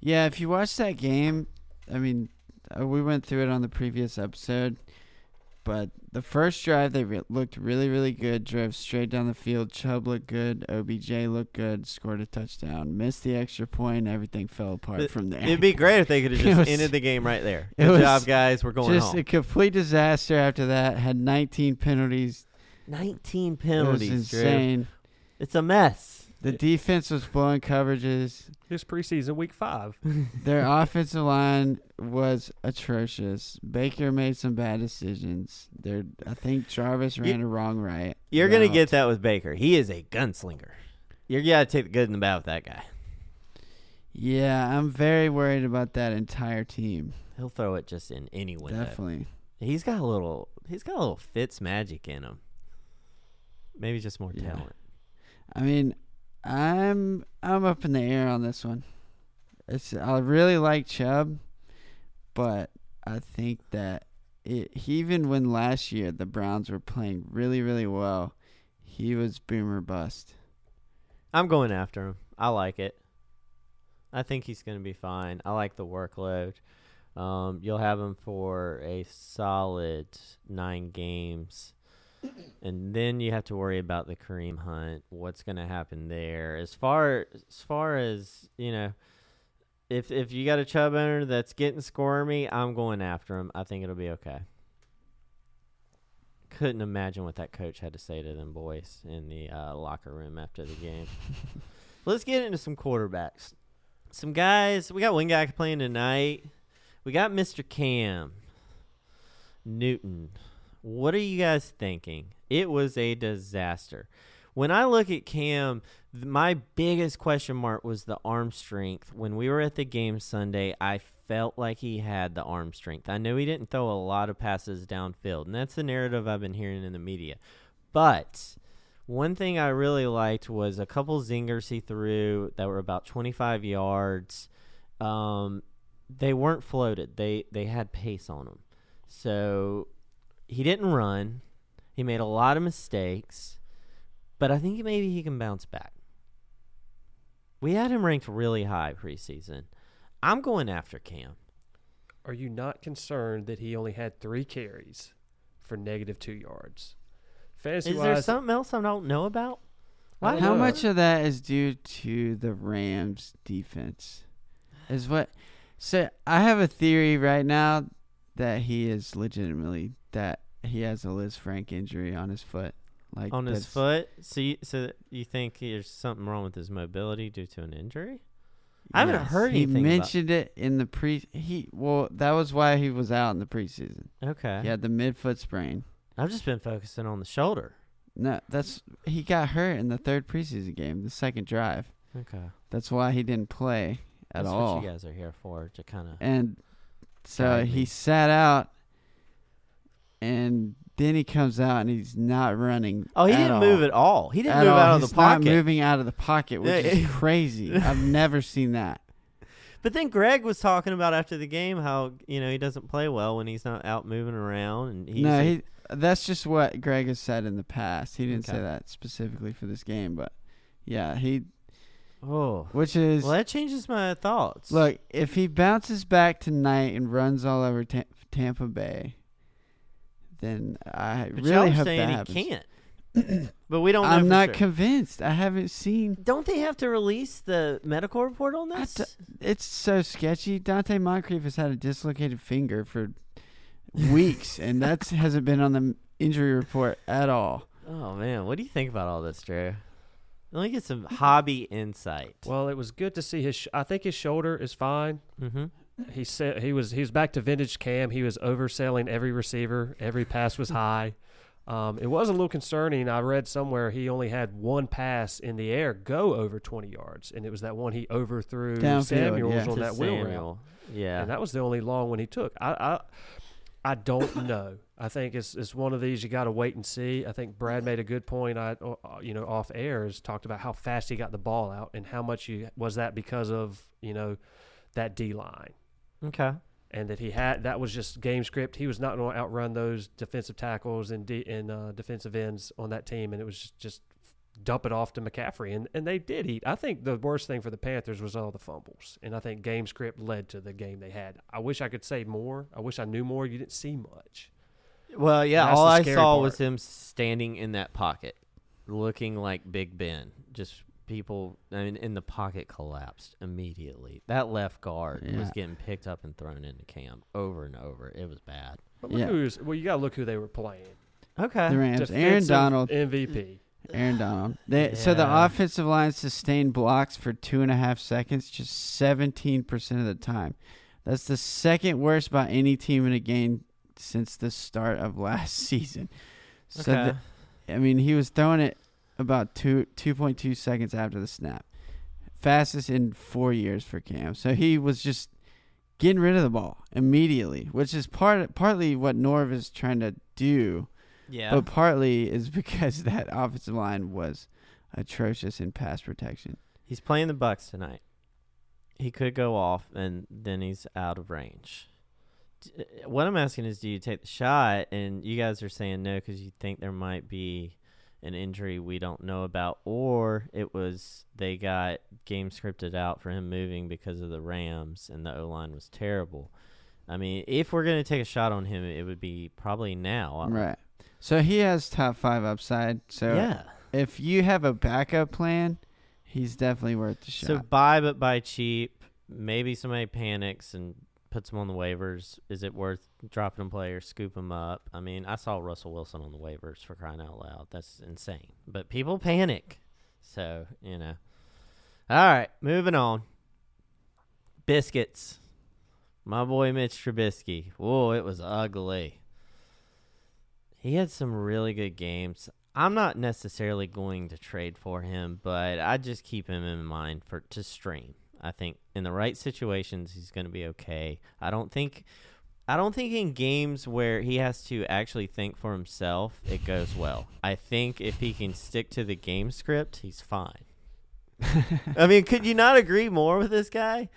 Yeah, if you watch that game, I mean, uh, we went through it on the previous episode, but the first drive they re- looked really, really good. Drove straight down the field. Chubb looked good. OBJ looked good. Scored a touchdown. Missed the extra point. Everything fell apart It- from there. It'd be great if they could have [LAUGHS] just was- ended the game right there. [LAUGHS] Good job, guys. We're going just home. a complete disaster after that. Had 19 penalties. 19 it penalties, was Drew. insane. It's a mess. The defense was blowing coverages. This preseason week five. [LAUGHS] Their offensive line was atrocious. Baker made some bad decisions. There, I think Jarvis ran a wrong right. You're going to get that with Baker. He is a gunslinger. You're got to take the good and the bad with that guy. Yeah, I'm very worried about that entire team. He'll throw it just in any window. Definitely. He's got a little he's got a little Fitz magic in him. Maybe just more Yeah. talent. I mean, I'm I'm up in the air on this one. It's I really like Chubb, but I think that it, he even when last year the Browns were playing really really well, he was boomer bust. I'm going after him. I like it. I think he's going to be fine. I like the workload. Um, you'll have him for a solid nine games. And then you have to worry about the Kareem Hunt. What's going to happen there? As far as far as you know, if if you got a Chubb owner that's getting squirmy, I'm going after him. I think it'll be okay. Couldn't imagine what that coach had to say to them boys in the uh, locker room after the game. [LAUGHS] Let's get into some quarterbacks. Some guys. We got one guy playing tonight. We got Mr. Cam Newton. What are you guys thinking? It was a disaster. When I look at Cam, my biggest question mark was the arm strength. When we were at the game Sunday, I felt like he had the arm strength. I know he didn't throw a lot of passes downfield, and that's the narrative I've been hearing in the media. But one thing I really liked was a couple zingers he threw that were about 25 yards. Um, they weren't floated. They they had pace on them. So he didn't run. He made a lot of mistakes, but I think maybe he can bounce back. We had him ranked really high preseason. I'm going after Cam. Are you not concerned that he only had three carries for negative two yards? Fantasy Is there wise, something else I don't know about? I don't How know. much of that is due to the Rams defense? Is what so I have a theory right now that he is legitimately that he has a Lisfranc injury on his foot. Like on his foot. So you, so you think there's something wrong with his mobility due to an injury? I haven't heard He anything about- mentioned it in the pre he well, that was why he was out in the preseason. Okay. He had the midfoot sprain. I've just been focusing on the shoulder. No, that's he got hurt in the third preseason game, the second drive. Okay. That's why he didn't play at That's all. what you guys are here for to kind of. and so he me. sat out, and then he comes out and he's not running. Oh, he didn't all. move at all. He didn't At move all. out of He's the pocket. Not moving out of the pocket, which is crazy. [LAUGHS] I've never seen that. But then Greg was talking about after the game how you know he doesn't play well when he's not out moving around and he's no, he. That's just what Greg has said in the past. He didn't Okay. say that specifically for this game, but yeah, he. oh Which is well that changes my thoughts. look if he bounces back tonight and runs all over Ta- Tampa Bay, then I but really y'all hope saying that he happens. can't. [CLEARS THROAT] but we don't. know I'm for not sure. convinced. I haven't seen. Don't they have to release the medical report on I this? d- It's so sketchy. Donte Moncrief has had a dislocated finger for weeks, and [LAUGHS] that hasn't been on the injury report at all. oh man, what do you think about all this, Drew? Let me get some hobby insight. Well, it was good to see his. Sh- I think his shoulder is fine. mm-hmm. He said he was he was back to vintage Cam. He was overselling every receiver. Every pass was high. Um, it was a little concerning. I read somewhere he only had one pass in the air go over 20 yards, and it was that one he overthrew Downfield, Samuels yeah. on To that wheel route. Samuel. Yeah. and that was the only long one he took. I I, I don't [COUGHS] know. I think it's it's one of these you got to wait and see. I think Brad made a good point. I uh, you know off air has talked about how fast he got the ball out and how much you was that because of you know that D line okay. and that he had that was just game script. He was not going to outrun those defensive tackles and D, and uh, defensive ends on that team, and it was just, just dump it off to McCaffrey, and and they did. He, I think the worst thing for the Panthers was all the fumbles, and I think game script led to the game they had. I wish I could say more. I wish I knew more. You didn't see much. Well, yeah, all I saw part. was him standing in that pocket, looking like Big Ben. Just people, I mean, in the pocket collapsed immediately. That left guard was getting picked up and thrown into Cam over and over. It was bad. But look Yeah. who's well, you got to look who they were playing. Okay. The Rams, Aaron Donald, MVP. Aaron Donald. They, [SIGHS] So the offensive line sustained blocks for two and a half seconds, just seventeen percent of the time. That's the second worst by any team in a game since the start of last [LAUGHS] season. So Okay. the, I mean, he was throwing it about two two point two seconds after the snap, fastest in four years for Cam. So he was just getting rid of the ball immediately, which is part partly what Norv is trying to do, yeah. but partly is [LAUGHS] because that offensive line was atrocious in pass protection. He's playing the Bucs tonight. He could go off, and then he's out of range. What I'm asking is, do you take the shot? And you guys are saying no because you think there might be an injury we don't know about, or it was they got game scripted out for him moving because of the Rams, and the O line was terrible. I mean, if we're gonna take a shot on him, it would be probably now. Right. So he has top five upside. So yeah. if you have a backup plan, he's definitely worth the shot. So buy but buy cheap. Maybe somebody panics and puts him on the waivers. Is it worth dropping a player, scoop him up? I mean, I saw Russell Wilson on the waivers for crying out loud. That's insane. But people panic. So, you know. All right, moving on. Biscuits. My boy Mitch Trubisky. Whoa, it was ugly. He had some really good games. I'm not necessarily going to trade for him, but I just keep him in mind for to stream. I think in the right situations he's going to be okay. I don't think I don't think in games where he has to actually think for himself it goes well. I think if he can stick to the game script, he's fine. [LAUGHS] I mean, could you not agree more with this guy?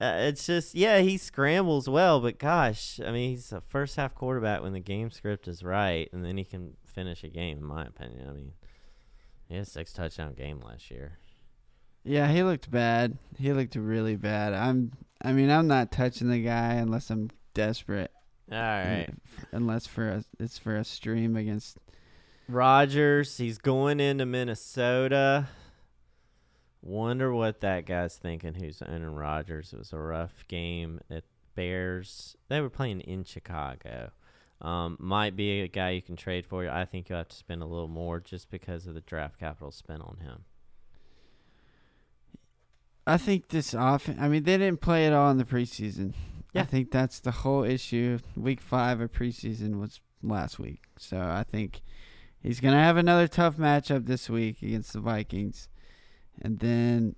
Uh, it's just yeah, he scrambles well, but gosh, I mean, he's a first half quarterback when the game script is right, and then he can finish a game. In my opinion, I mean, he had a six touchdown game last year. Yeah, he looked bad. He looked really bad. I'm. I mean, I'm not touching the guy unless I'm desperate. All right, Unless for a, it's for a stream against. Rodgers, he's going into Minnesota. Wonder what that guy's thinking. Who's owning Rodgers? It was a rough game at Bears. They were playing in Chicago. Um, might be a guy you can trade for. I think you'll have to spend a little more just because of the draft capital spent on him. I think this offense. I mean, they didn't play it all in the preseason. Yeah. I think that's the whole issue. Week five of preseason was last week, so I think he's gonna have another tough matchup this week against the Vikings, and then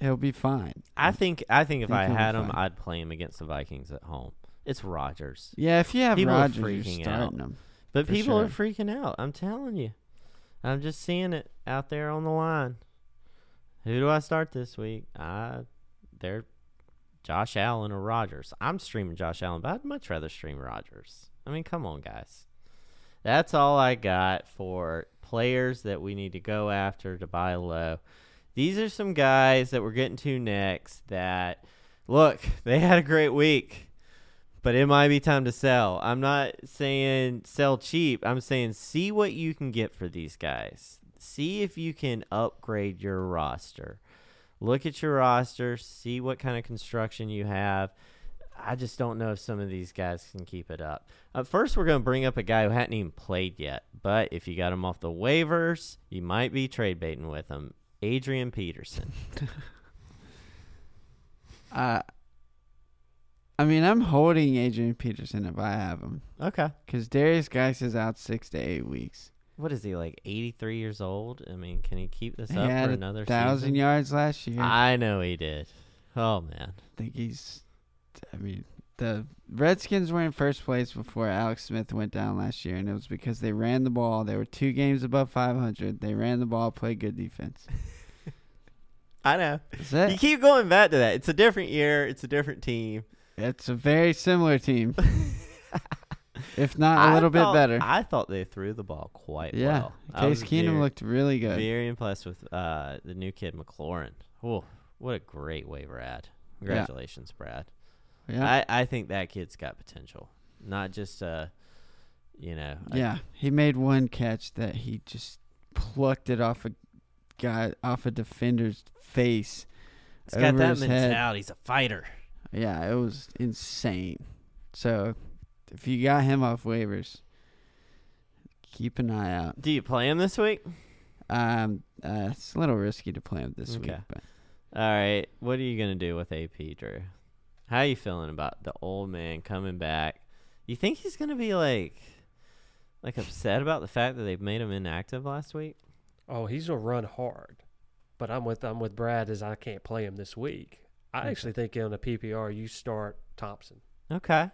he'll be fine. I think. I think if Think I had him, fine. I'd play him against the Vikings at home. It's Rodgers, Yeah, if you have People you're freaking out. starting him. but people are freaking out. I'm telling you. I'm just seeing it out there on the line. Who do I start this week? I, they're Josh Allen or Rodgers. I'm streaming Josh Allen, but I'd much rather stream Rodgers. I mean, come on, guys. That's all I got for players that we need to go after to buy low. These are some guys that we're getting to next that, look, [LAUGHS] they had a great week, but it might be time to sell. I'm not saying sell cheap. I'm saying see what you can get for these guys. See if you can upgrade your roster. Look at your roster, see what kind of construction you have. I just don't know if some of these guys can keep it up. Uh, first, we're going to bring up a guy who hadn't even played yet, but if you got him off the waivers, you might be trade baiting with him. Adrian Peterson. [LAUGHS] Uh, I mean, I'm holding Adrian Peterson if I have him Okay. because Derrius Guice is out six to eight weeks. What is he like? 83 years old. I mean, can he keep this He up for a another thousand season? yards last year. I know he did. Oh man. I think he's. I mean, the Redskins were in first place before Alex Smith went down last year, and it was because they ran the ball. They were two games above 500. They ran the ball, played good defense. [LAUGHS] I know. You keep going back to that. It's a different year. It's a different team. It's a very similar team, [LAUGHS] if not a little bit better. I thought they threw the ball quite yeah, well. I Case Keenum very, looked really good. very impressed with uh, the new kid McLaurin. Oh, what a great waiver ad! Congratulations, Brad. yeah, I, I think that kid's got potential. Not just uh, you know. yeah. He made one catch that he just plucked it off a guy off a defender's face. he's got that his head. He's a fighter. Yeah, it was insane. So, if you got him off waivers, keep an eye out. Do you play him this week? Um, uh, it's a little risky to play him this week, but All right. What are you gonna do with AP, Drew? How are you feeling about the old man coming back? You think he's gonna be like, like upset about the fact that they've made him inactive last week? Oh, he's gonna run hard, but I'm with I'm with Brad as I can't play him this week. I Okay. actually think in a PPR you start Thompson. Okay,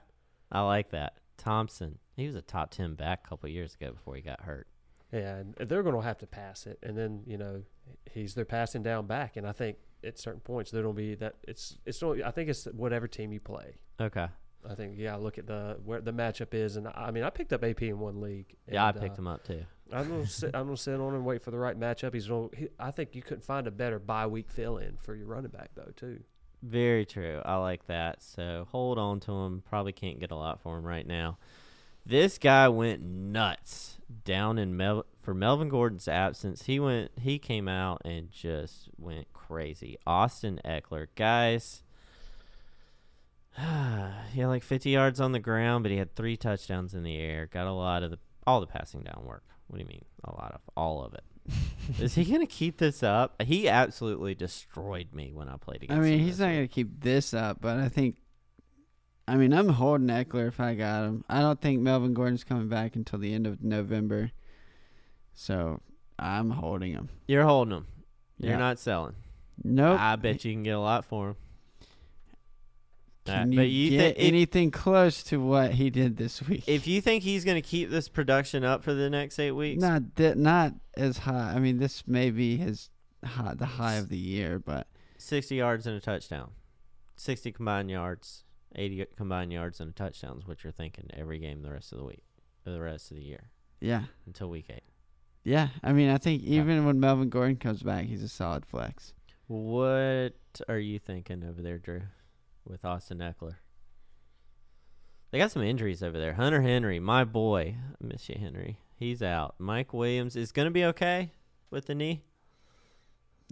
I like that. Thompson, he was a top ten back a couple years ago before he got hurt. Yeah, and they're going to have to pass it, and then you know he's their passing down back, and I think at certain points there will be that it's it's not, I think it's whatever team you play. Okay, I think yeah, look at the where the matchup is, and I mean I picked up AP in one league. yeah, I picked uh, him up too. I'm gonna sit. I'm gonna sit on him and wait for the right matchup. He's gonna. He, I think you couldn't find a better bye week fill in for your running back though too. Very true. I like that. So hold on to him. Probably can't get a lot for him right now. This guy went nuts down in Mel- for Melvin Gordon's absence. He went he came out and just went crazy. Austin Ekeler, guys. [SIGHS] he had like 50 yards on the ground, but he had three touchdowns in the air. Got a lot of the all the passing down work. What do you mean? A lot of all of it. [LAUGHS] Is he going to keep this up? He absolutely destroyed me when I played against him. I mean, he's not week. going to keep this up, but I think. I mean, I'm holding Ekeler if I got him. I don't think Melvin Gordon's coming back until the end of November, so I'm holding him. You're holding him. You're Yeah. not selling. Nope. I bet you can get a lot for him. Can you, but you get if- anything close to what he did this week? If you think he's going to keep this production up for the next eight weeks, not not as high. I mean, this may be his high, the high of the year, but 60 yards and a touchdown, 60 combined yards, 80 combined yards and a touchdown is what you're thinking every game the rest of the week, or the rest of the year yeah, until week eight. yeah. I mean, I think even when Melvin Gordon comes back, he's a solid flex. What are you thinking over there, Drew, with Austin Ekeler? They got some injuries over there. Hunter Henry, my boy, I miss you, Henry. He's out. Mike Williams is going to be okay with the knee.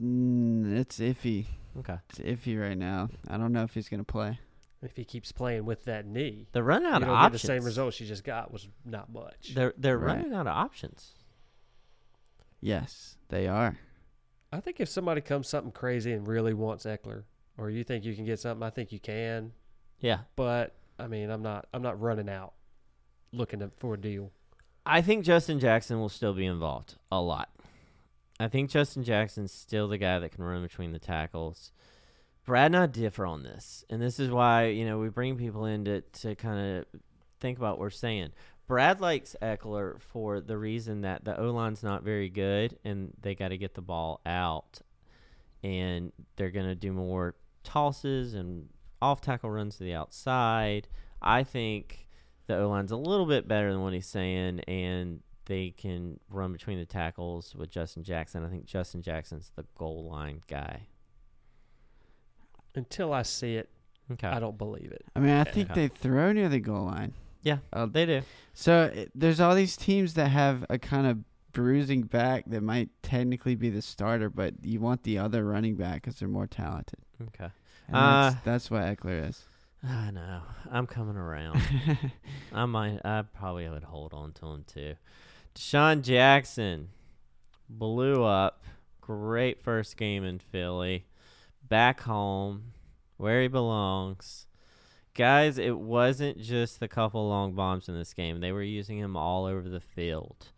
Mm, it's iffy. Okay. It's iffy right now. I don't know if he's gonna play. If he keeps playing with that knee, They're running out of options. the same results you just got was not much. They're they're Right. running out of options. Yes, they are. I think if somebody comes something crazy and really wants Eckler, or you think you can get something, I think you can. Yeah. But I mean, I'm not. I'm not running out looking to, for a deal. I think Justin Jackson will still be involved a lot. I think Justin Jackson's still the guy that can run between the tackles. Brad and I differ on this, and this is why you know we bring people in to to kind of think about what we're saying. Brad likes Ekeler for the reason that the O line's not very good, and they got to get the ball out, and they're gonna do more tosses and off tackle runs to the outside. I think the O line's a little bit better than what he's saying, and they can run between the tackles with Justin Jackson. I think Justin Jackson's the goal line guy. Until I see it, Okay. I don't believe it. I mean, I Yeah. think they throw near the goal line. Yeah, Uh, they do. So it, there's all these teams that have a kind of bruising back that might technically be the starter, but you want the other running back because they're more talented. Okay. And Uh, that's, that's what Ekeler is. I know. I'm coming around. [LAUGHS] I might. I probably would hold on to him too. DeSean Jackson blew up. Great first game in Philly. Back home, where he belongs. Guys, it wasn't just the couple long bombs in this game. They were using him all over the field.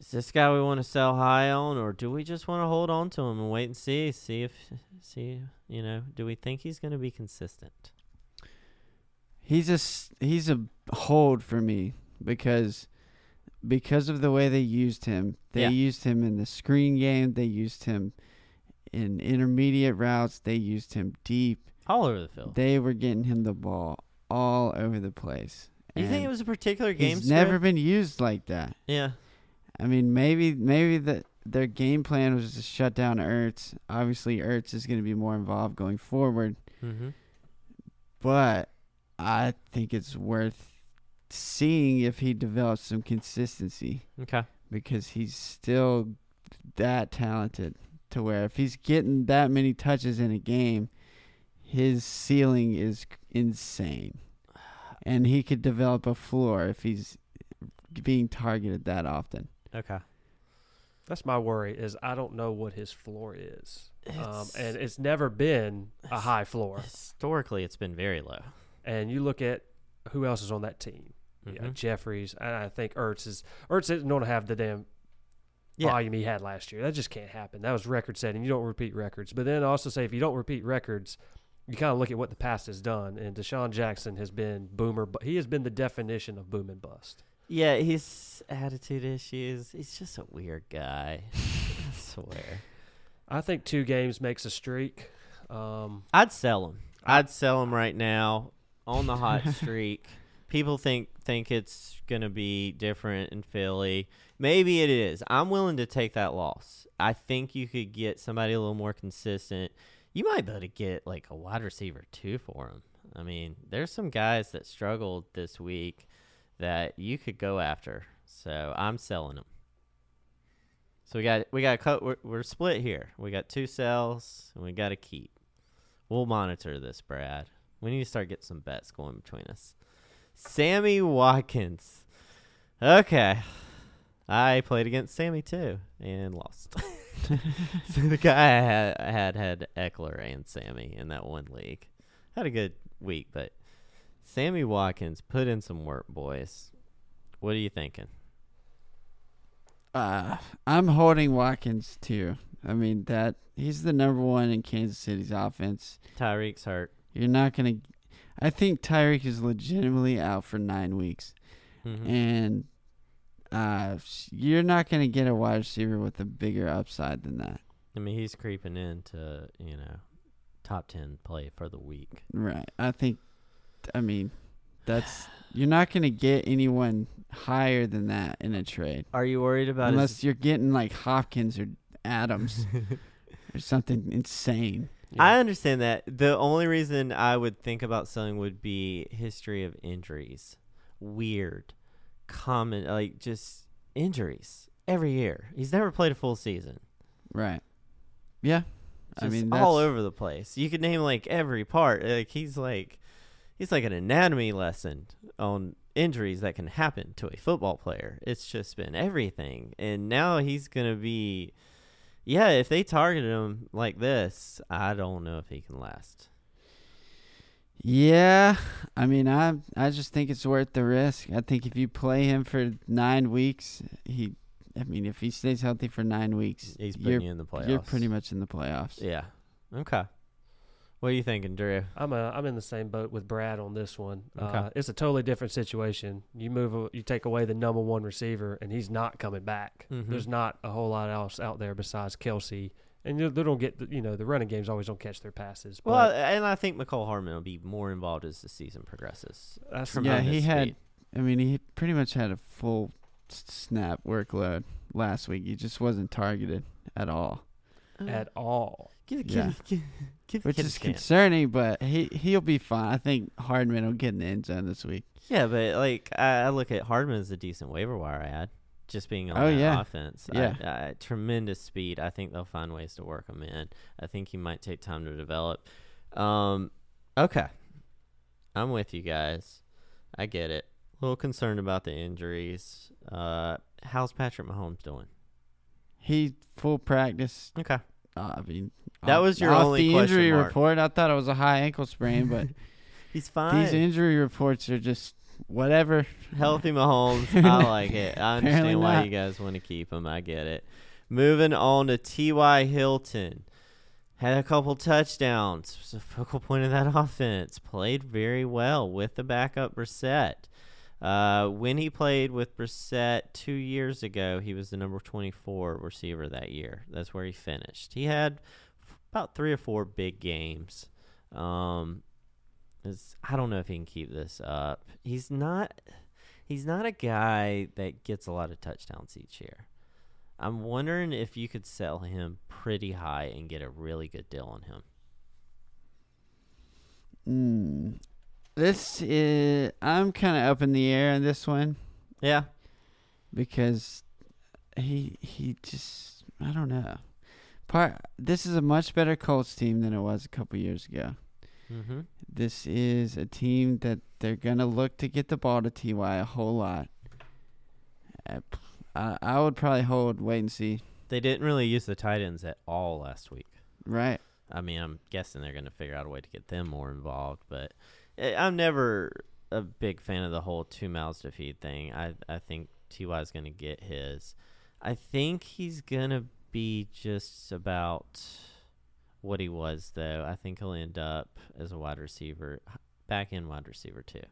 Is this guy we want to sell high on, or do we just want to hold on to him and wait and see? See if, see, you know, do we think he's going to be consistent? He's a he's a hold for me because because of the way they used him. They Yeah. used him in the screen game. They used him in intermediate routes. They used him deep. All over the field. They were getting him the ball all over the place. you think it was a particular game He's script? never been used like that. Yeah. I mean, maybe maybe the their game plan was to shut down Ertz. Obviously, Ertz is going to be more involved going forward, Mm-hmm. but I think it's worth seeing if he develops some consistency Okay. because he's still that talented to where if he's getting that many touches in a game, his ceiling is insane. And he could develop a floor if he's being targeted that often. Okay. That's my worry. Is I don't know what his floor is, um, It's- and it's never been a high floor. Historically, it's been very low. And you look at who else is on that team. Yeah, Mhm. Jeffries, and I think Ertz is Ertz isn't going to have the damn Yeah. volume he had last year. That just can't happen. That was record setting. You don't repeat records. But then also say if you don't repeat records, you kind of look at what the past has done. And DeSean Jackson has been boomer, he has been the definition of boom and bust. Yeah, his attitude issues. He's just a weird guy. [LAUGHS] I swear. I think two games makes a streak. Um, I'd sell him. I'd sell him right now on the hot [LAUGHS] streak. People think think it's gonna be different in Philly. Maybe it is. I'm willing to take that loss. I think you could get somebody a little more consistent. You might be able to get like a wide receiver too for him. I mean, there's some guys that struggled this week. That you could go after. So I'm selling them. So we got we got. We're, we're split here. We got two sells and we got to keep. We'll monitor this, Brad. We need to start getting some bets going between us. Sammy Watkins. Okay. I played against Sammy too and lost. [LAUGHS] so the guy I had I had had Ekeler and Sammy in that one league. Had a good week, but Sammy Watkins put in some work, boys. What are you thinking? Uh, I'm holding Watkins too. I mean that he's the number one in Kansas City's offense. Tyreek's hurt. You're not gonna. I think Tyreek is legitimately out for nine weeks, Mhm. and uh, you're not gonna get a wide receiver with a bigger upside than that. I mean, he's creeping into you know top ten play for the week. Right. I think. I mean, that's you're not gonna get anyone higher than that in a trade Are you worried about unless his? you're getting like Hopkins or Adams [LAUGHS] or something insane. I understand that. The only reason I would think about selling would be history of injuries. Weird, common, like just injuries every year. He's never played a full season. Right. Yeah. I Just mean, all over the place. You could name like every part. Like he's like he's like an anatomy lesson on injuries that can happen to a football player. It's just been everything. And now he's going to be yeah, if they target him like this, I don't know if he can last. Yeah, I mean, I I just think it's worth the risk. I think if you play him for nine weeks, he, I mean, if he stays healthy for nine weeks, He's putting you in the playoffs. you're pretty much in the playoffs. Yeah. Okay. What are you thinking, Drew? I'm a, I'm in the same boat with Brad on this one. Okay. Uh, it's a totally different situation. You move, a, you take away the number one receiver, and he's not coming back. Mhm. There's not a whole lot else out there besides Kelce, and you- they don't get, the, you know, the running games always don't catch their passes. But Well, and I think Mecole Hardman will be more involved as the season progresses. that's Yeah, Tremendous he had- speed. I mean, he pretty much had a full snap workload last week. He just wasn't targeted at all, at all. Give, give, Yeah. give, give which is concerning. But he he'll be fine. I think Hardman will get in the end zone this week. Yeah, but like I, I look at Hardman as a decent waiver wire ad, just being on Oh, that yeah. offense. Yeah. I, I, tremendous speed. I think they'll find ways to work him in. I think he might take time to develop. Um, okay, I'm with you guys. I get it. A little concerned about the injuries. Uh, how's Patrick Mahomes doing? He full practice. Okay, Uh, I mean, That off- was your off only the question injury mark. report. I thought it was a high ankle sprain, but [LAUGHS] he's fine. these injury reports are just whatever. Healthy Mahomes. [LAUGHS] I like it. I understand why you guys want to keep him. I get it. Moving on to T.Y. Hilton. Had a couple touchdowns. Was a focal point of that [LAUGHS] offense. Played very well with the backup Brissett. Uh, when he played with Brissett two years ago, he was the number 24 receiver that year. That's where he finished. He had about three or four big games. Um, I don't know if he can keep this up. He's not he's not a guy that gets a lot of touchdowns each year. I'm wondering if you could sell him pretty high and get a really good deal on him. Mm. This is I'm kind of up in the air on this one Yeah. because he he just I don't know. Part this is a much better Colts team than it was a couple years ago. Mm-hmm. This is a team that they're gonna look to get the ball to Ty a whole lot. I, I would probably hold wait and see. They didn't really use the tight ends at all last week. Right. I mean, I'm guessing they're going to figure out a way to get them more involved, but I'm never a big fan of the whole two mouths to feed thing. I I think Ty is going to get his. I think he's going to be just about what he was though. I think he'll end up as a wide receiver, back end wide receiver too.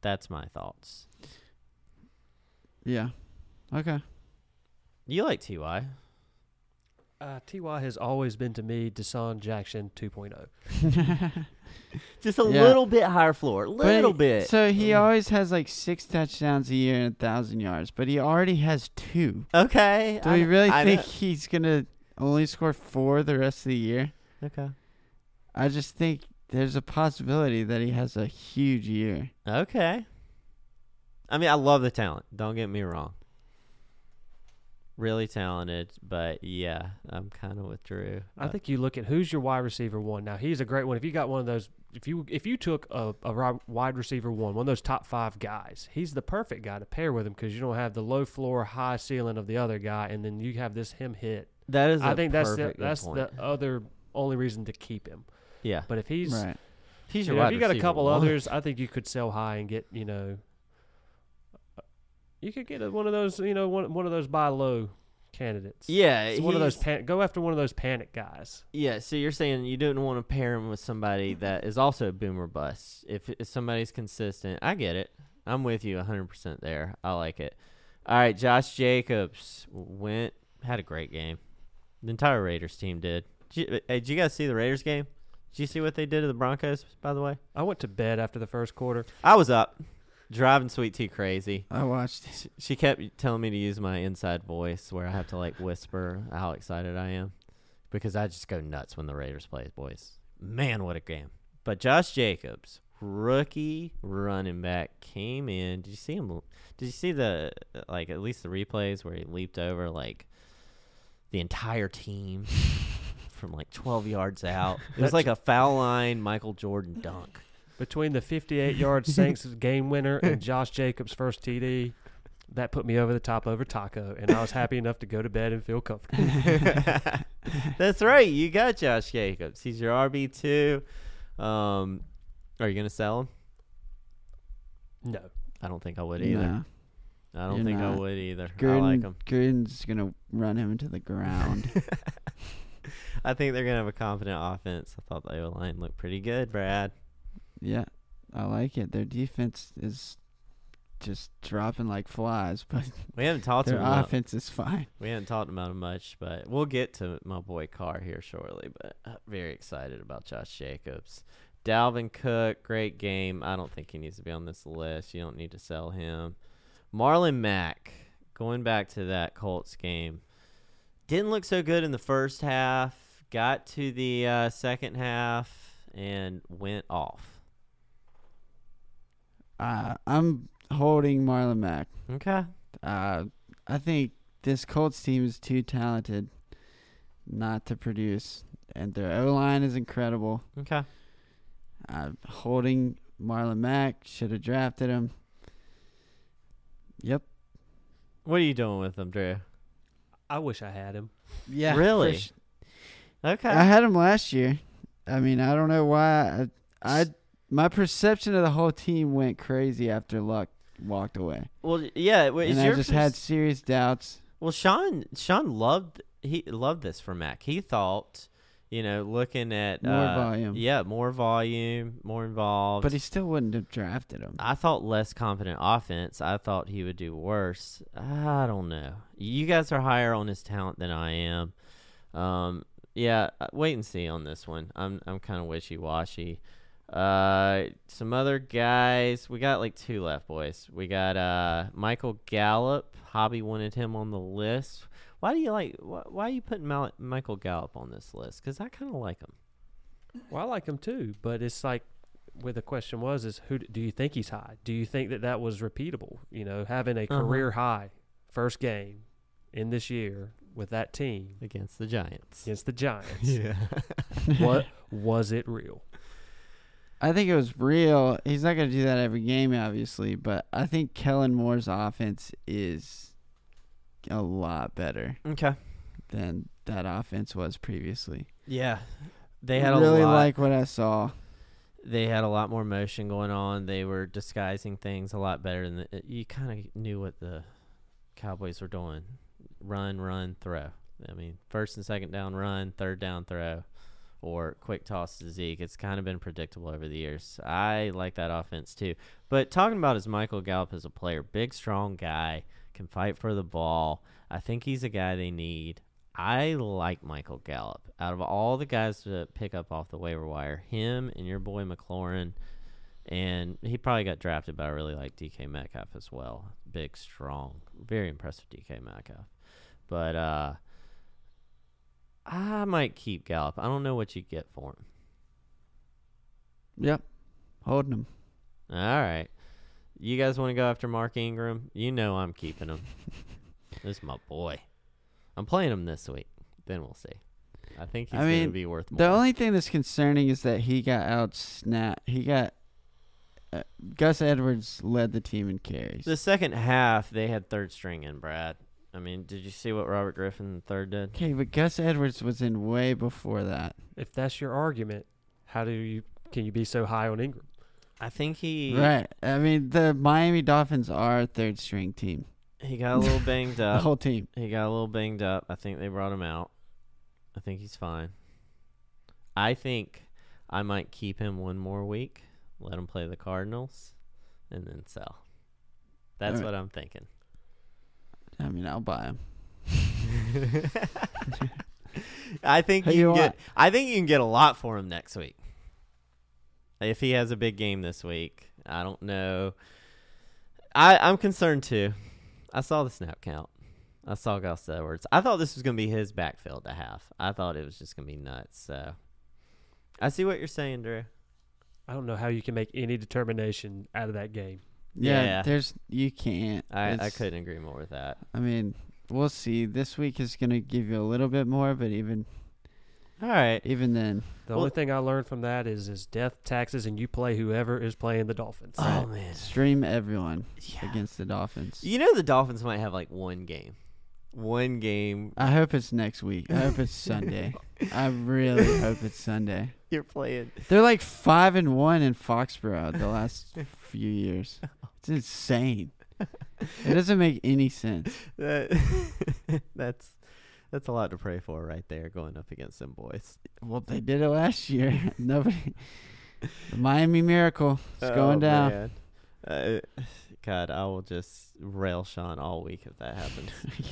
That's my thoughts. Yeah. Okay. You like Ty? Uh, Ty has always been to me DeSean Jackson oh. 2.0. [LAUGHS] Just a Yeah. little bit higher floor, But little he- bit. So he always has like six touchdowns a year and a thousand yards, but he already has two. okay. Do I we kn- really I think know- he's gonna only score four the rest of the year? Okay. I just think there's a possibility that he has a huge year. Okay. I mean, I love the talent. Don't get me wrong. Really talented, but yeah, I'm kind of with Drew. I think you look at who's your wide receiver one. Now he's a great one. If you got one of those, if you if you took a, a wide receiver one, one of those top five guys, he's the perfect guy to pair with him because you don't have the low floor, high ceiling of the other guy, and then you have this him hit. that is. I a think that's the that's point. the other only reason to keep him. yeah. But if he's Right. If he's you your know, if you got a couple one- others, I think you could sell high and get you know. You could get a, one of those, you know, one one of those buy low candidates. Yeah, It's one of those pan- go after one of those panic guys. Yeah, so you're saying you don't want to pair him with somebody that is also a boomer bust. If, if somebody's consistent, I get it. I'm with you 100% there. I like it. All right, Josh Jacobs went had a great game. The entire Raiders team did. Did you, hey, did you guys see the Raiders game? Did you see what they did to the Broncos? By the way, I went to bed after the first quarter. I was up, driving Sweet Tea crazy. I watched. She, she kept telling me to use my inside voice where I have to like whisper how excited I am because I just go nuts when the Raiders play, boys. Man, what a game. But Josh Jacobs, rookie running back, came in. Did you see him? Did you see the, uh, like, at least the replays where he leaped over, like, the entire team [LAUGHS] from like 12 yards out? It was like a foul line Michael Jordan dunk. Between the 58 yard [LAUGHS] Saints game winner and Josh Jacobs' first TD, that put me over the top over Taco, and I was happy enough to go to bed and feel comfortable. [LAUGHS] That's right. You got Josh Jacobs. He's your RB two. Um, are you gonna sell him? No. I don't think I would either. No. I don't You're think I would either. I like him. Gruden's gonna run him into the ground. [LAUGHS] I think they're gonna have a confident offense. I thought the O line looked pretty good, Brad. Yeah, I like it. Their defense is just dropping like flies, [LAUGHS] but We haven't talked their about offense is fine. we haven't talked about him much, but we'll get to my boy Carr here shortly. But very excited about Josh Jacobs. Dalvin Cook, great game. I don't think he needs to be on this list. You don't need to sell him. Marlon Mack, going back to that Colts game, didn't look so good in the first half. Got to the uh, second half and went off. Uh, I'm holding Marlon Mack. Okay. Uh, I think this Colts team is too talented not to produce, and their O line is incredible. Okay. Uh, holding Marlon Mack should have drafted him. Yep. What are you doing with them, Drew? I wish I had him. Yeah. Really? sh- Okay. I had him last year. I mean, I don't know why. I, I my perception of the whole team went crazy after Luck walked away, well, yeah. well, and I just pers- had serious doubts. Well, Sean Sean loved he loved this for Mack. He thought, you know, looking at More uh, volume. Yeah, more volume, more involved. But he still wouldn't have drafted him. I thought less confident offense. I thought he would do worse. I don't know. You guys are higher on his talent than I am. Um, yeah, uh, wait and see on this one. I'm I'm kind of wishy washy. Uh, some other guys. We got like two left, boys. We got uh Michael Gallup. Hobby wanted him on the list. Why do you like? Why, why are you putting Mal- Michael Gallup on this list? Because I kind of like him. Well, I like him too, but it's like where the question was is who do you think he's high? Do you think that that was repeatable? You know, having a Uh-huh. career high first game in this year with that team Against the Giants. against the Giants. [LAUGHS] Yeah. what was it real? I think it was real. He's not going to do that every game, obviously, but I think Kellen Moore's offense is a lot better okay. than that offense was previously. Yeah. They had really a lot. like what I saw. they had a lot more motion going on. They were disguising things a lot better than the, you kind of knew what the Cowboys were doing. Run, run, throw. I mean, first and second down run, third down throw, or quick toss to Zeke. It's kind of been predictable over the years. I like that offense too. But talking about is Michael Gallup as a player, big, strong guy, can fight for the ball. I think he's a guy they need. I like Michael Gallup. Out of all the guys to pick up off the waiver wire, him and your boy McLaurin, and he probably got drafted, but I really like DK Metcalf as well. Big, strong, very impressed with DK Metcalf. But uh, I might keep Gallup. I don't know what you get for him. Yep. Holding him. All right. You guys want to go after Mark Ingram? You know I'm keeping him. [LAUGHS] this is my boy. I'm playing him this week. Then we'll see. I think he's I going to be worth more. The only thing that's concerning is that he got out snap. He got uh, Gus Edwards led the team in carries. the second half, they had third string in, Brad. I mean, did you see what Robert Griffin III did? okay, but Gus Edwards was in way before that. If that's your argument, how do you can you be so high on Ingram? I think he Right. I mean, the Miami Dolphins are a third string team. he got a little [LAUGHS] banged up. The whole team. He got a little banged up. I think they brought him out. I think he's fine. I think I might keep him one more week, let him play the Cardinals, and then sell. That's Alright. what I'm thinking. I mean, I'll buy him. [LAUGHS] I think Who you you can get. want? I think you can get a lot for him next week. If he has a big game this week, I don't know. I I'm concerned too. I saw the snap count. I saw Gus Edwards. I thought this was gonna be his backfield to have. I thought it was just gonna be nuts. So I see what you're saying, Drew. I don't know how you can make any determination out of that game. Yeah, Yeah. there's you can't. I I It's- couldn't agree more with that. I mean, we'll see. This week is gonna give you a little bit more, but even All right. even then, The Well- only thing I learned from that is is death, taxes, and you play whoever is playing the Dolphins. Oh man. stream everyone Yeah. against the Dolphins. You know the Dolphins might have like one game. One game. I hope it's next week. I hope it's Sunday. I really hope it's Sunday. [LAUGHS] You're playing. They're like five and one in Foxborough the last [LAUGHS] few years. [LAUGHS] It's insane. It doesn't make any sense. [LAUGHS] That, [LAUGHS] that's that's a lot to pray for right there, going up against them boys. Well, they did it last year. Nobody. The Miami Miracle is going Oh, down. man. Uh, [SIGHS] God, I will just rail Sean all week if that happens.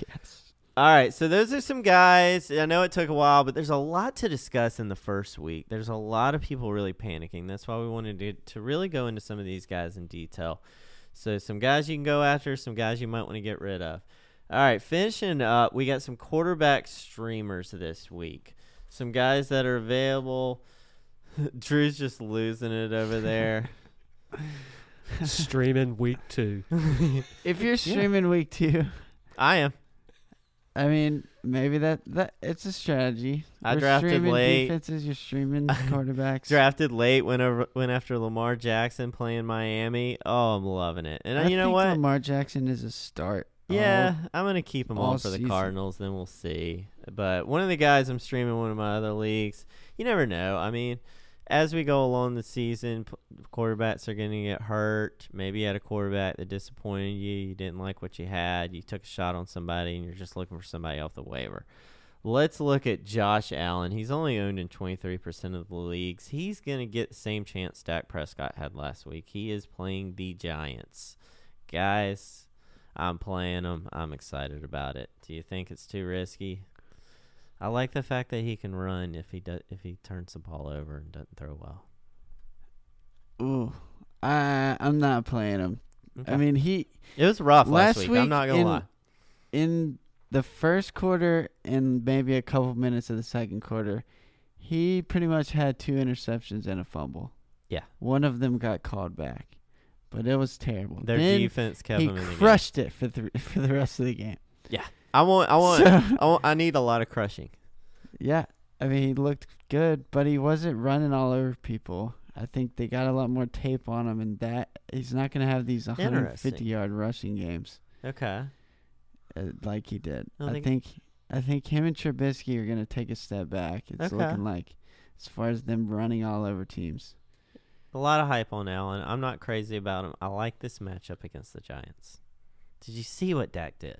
yes. All right, so those are some guys. I know it took a while, but there's a lot to discuss in the first week. There's a lot of people really panicking. That's why we wanted to to really go into some of these guys in detail. So some guys you can go after, some guys you might want to get rid of. All right, finishing up, we got some quarterback streamers this week. Some guys that are available. [LAUGHS] Drew's just losing it over there. [LAUGHS] Streaming week two. [LAUGHS] If you're streaming week two, I am. I mean, maybe that that it's a strategy. I We're drafted late. defenses. You're streaming [LAUGHS] quarterbacks. Drafted late, went over, went after Lamar Jackson playing Miami. Oh, I'm loving it. And I you know think what? Lamar Jackson is a start. Yeah, I'm gonna keep him all on for the season. Cardinals. Then we'll see. But one of the guys I'm streaming one of my other leagues. You never know. I mean, as we go along the season, quarterbacks are gonna get hurt. Maybe you had a quarterback that disappointed you. You didn't like what you had. You took a shot on somebody, and you're just looking for somebody off the waiver. Let's look at Josh Allen. He's only owned in 23% of the leagues. He's going to get the same chance Dak Prescott had last week. He is playing the Giants. Guys, I'm playing him. I'm excited about it. Do you think it's too risky? I like the fact that he can run if he does if he turns the ball over and doesn't throw well. Ooh, I I'm not playing him. I mean, he it was rough last, last week. I'm not gonna in- lie. in the first quarter and maybe a couple minutes of the second quarter, he pretty much had two interceptions and a fumble. Yeah. one of them got called back, but it was terrible. Their then defense kept he him in the game. crushed it for the [LAUGHS] for the rest of the game. I want. I want. So- I want. I need a lot of crushing. Yeah, I mean he looked good, but he wasn't running all over people. I think they got a lot more tape on him, and that he's not going to have these 150 yard rushing games Okay. uh, like he did. I I think- think I think him and Trubisky are going to take a step back. It's Okay. looking like as far as them running all over teams. A lot of hype on Allen. I'm not crazy about him. I like this matchup against the Giants. Did you see what Dak did?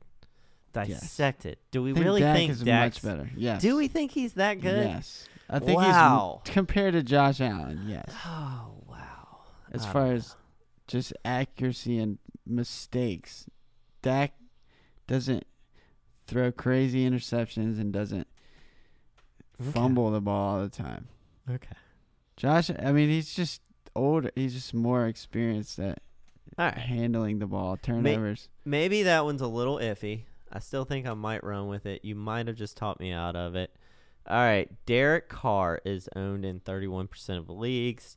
Dissected. Do we think really Dak think is Dak's much better? Yes. Do we think he's that good? Yes. I think Wow. he's compared to Josh Allen. Yes. Oh wow. As I far as just accuracy and mistakes, Dak doesn't throw crazy interceptions and doesn't Okay. fumble the ball all the time. okay. Josh, I mean, he's just older. He's just more experienced at right. handling the ball, turnovers. Maybe that one's a little iffy. I still think I might run with it. You might have just taught me out of it. All right, Derek Carr is owned in 31% of the leagues.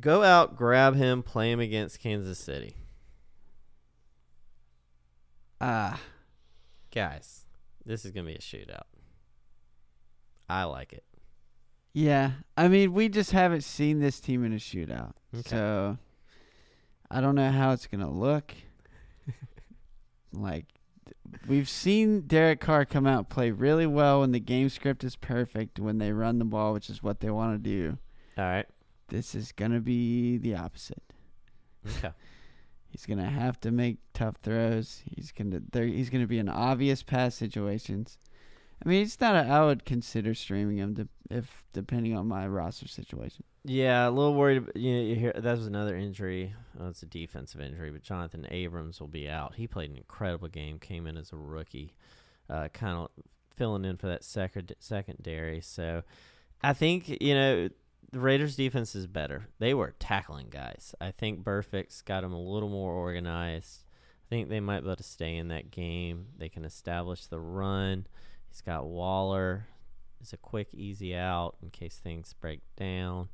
Go out, grab him, play him against Kansas City. Ah, Guys, this is going to be a shootout. I like it. yeah. I mean, we just haven't seen this team in a shootout, Okay. so I don't know how it's gonna look. [LAUGHS] like, we've seen Derek Carr come out play really well when the game script is perfect when they run the ball, which is what they want to do. All right. This is gonna be the opposite. Okay. [LAUGHS] He's gonna have to make tough throws. He's gonna there. He's gonna be in obvious pass situations. I mean, it's not. A, I would consider streaming him if depending on my roster situation. Yeah, a little worried. You, know, you hear that was another injury. Well, it's a defensive injury, but Jonathan Abrams will be out. He played an incredible game. Came in as a rookie, uh, kind of filling in for that second secondary. So, I think you know the Raiders' defense is better. They were tackling guys. I think Burfict's got them a little more organized. I think they might be able to stay in that game. They can establish the run. He's got Waller. It's a quick, easy out in case things break down.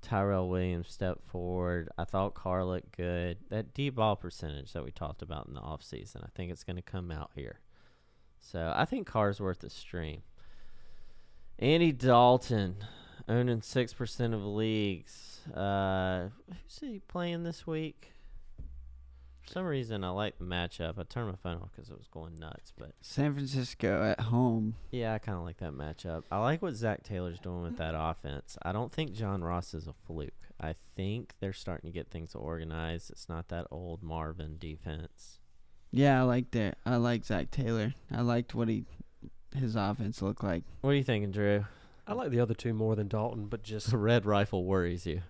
Tyrell Williams stepped forward. I thought Carr looked good. That deep ball percentage that we talked about in the offseason, I think it's going to come out here. So I think Carr's worth a stream. Andy Dalton, owning 6% of leagues. Uh, who's he playing this week? For some reason, I like the matchup. I turned my phone off because it was going nuts, but San Francisco at home. yeah, I kind of like that matchup. I like what Zac Taylor's doing with that offense. I don't think John Ross is a fluke. I think they're starting to get things organized. It's not that old Marvin defense. Yeah, I liked it. I like Zac Taylor. I liked what he his offense looked like. What are you thinking, Drew? I like the other two more than Dalton, but just The [LAUGHS] red rifle worries you.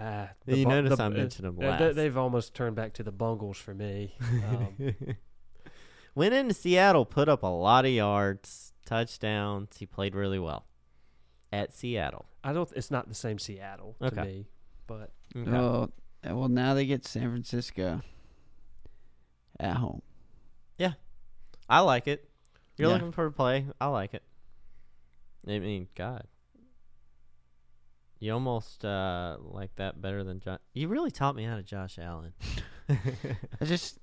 Ah. You bu- notice the- I uh, mentioned them uh, they- last. they've almost turned back to the Bungles for me. Um, [LAUGHS] Went into Seattle, put up a lot of yards, touchdowns. He played really well at Seattle. I don't. It's not the same Seattle to Okay. me, but Okay. Well, uh, well, now they get San Francisco at home. Yeah, I like it. You're Yeah. looking for a play. I like it. I mean, God. You almost uh, like that better than Josh. You really taught me how to Josh Allen. [LAUGHS] I just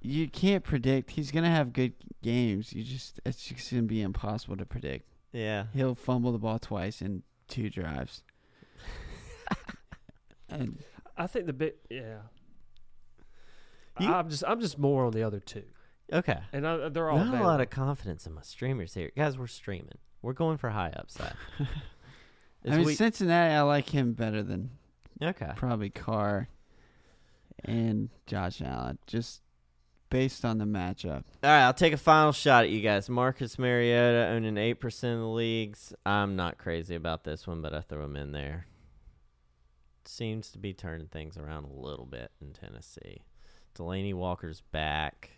you can't predict. He's gonna have good games. You just it's just gonna be impossible to predict. yeah. He'll fumble the ball twice in two drives. [LAUGHS] and I think the bit. Yeah. You- I'm just. I'm just more on the other two, Okay. and I, they're all Not a lot of confidence in my streamers here. Guys, we're streaming. We're going for high upside. [LAUGHS] I mean week- Cincinnati. I like him better than okay. probably Carr and Josh Allen, just based on the matchup. All right, I'll take a final shot at you guys. Marcus Mariota owning 8% of the leagues. I'm not crazy about this one, but I throw him in there. Seems to be turning things around a little bit in Tennessee. Delanie Walker's back.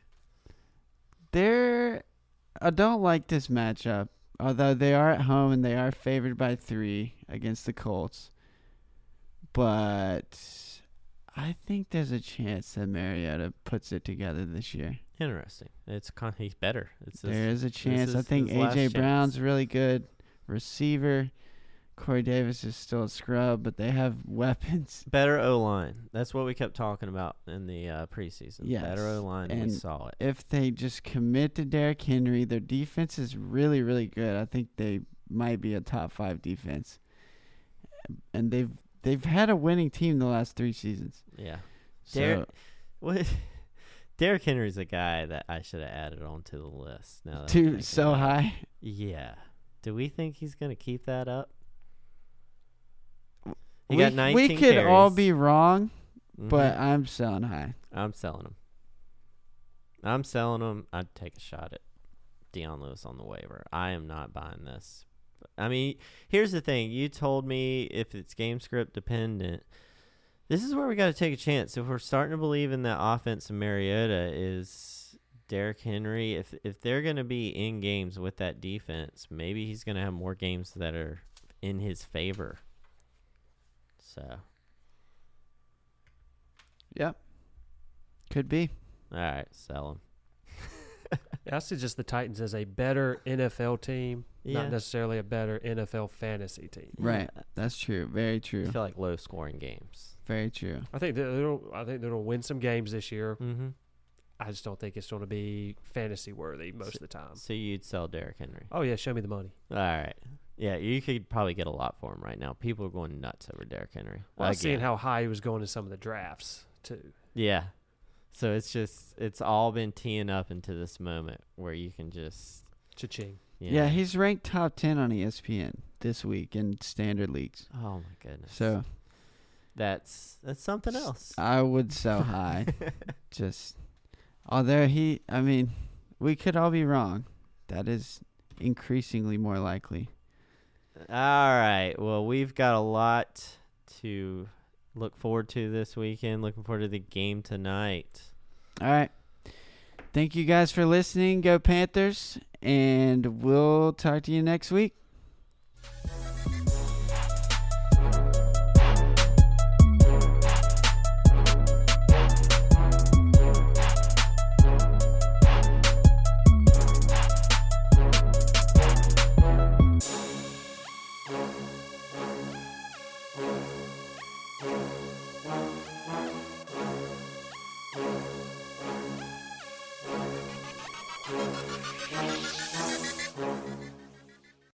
They're I don't like this matchup. Although they are at home and they are favored by three against the Colts. But I think there's a chance that Mariota puts it together this year. Interesting. It's con- he's better. It's his- is a chance. I think AJ chance. Brown's really good receiver. Corey Davis is still a scrub, but they have [LAUGHS] weapons. better O line. That's what we kept talking about in the uh, preseason. Yes, Better O line. We saw it. If they just commit to Derrick Henry, their defense is really, really good. I think they might be a top five defense, and they've they've had a winning team the last three seasons. Yeah. So Derrick- What? [LAUGHS] Derrick Henry's a guy that I should have added onto the list. Now too so high. Yeah. Do we think he's going to keep that up? We, got 19 we could all be wrong, Mhm. but I'm selling high. I'm selling him. I'm selling him. I'd take a shot at Dion Lewis on the waiver. I am not buying this. I mean, here's the thing. You told me if it's game script dependent. This is where we got to take a chance. If we're starting to believe in that offense of Mariota is Derrick Henry, if if they're going to be in games with that defense, maybe he's going to have more games that are in his favor. So, Yep, could be. all right, sell him. I see just the Titans as a better NFL team, Yeah. not necessarily a better NFL fantasy team. Right. That's true. Very true. I true. feel like low scoring games. Very true. I think they're, they'll, I think they're going to win some games this year. Mm-hmm. I just don't think it's going to be fantasy worthy most of the time. So you'd sell Derrick Henry. Oh yeah, show me the money. All right. Yeah, you could probably get a lot for him right now. People are going nuts over Derrick Henry. Well, I was seeing how high he was going in some of the drafts too. Yeah. So it's just it's all been teeing up into this moment where you can just Cha-ching. you Yeah, he's ranked top 10 on ESPN this week in standard leagues. Oh my goodness. So that's that's something else. I would sell high. [LAUGHS] Just, although he, I mean, we could all be wrong. That is increasingly more likely. All right. Well, we've got a lot to look forward to this weekend. Looking forward to the game tonight. All right. Thank you guys for listening. Go Panthers. And we'll talk to you next week.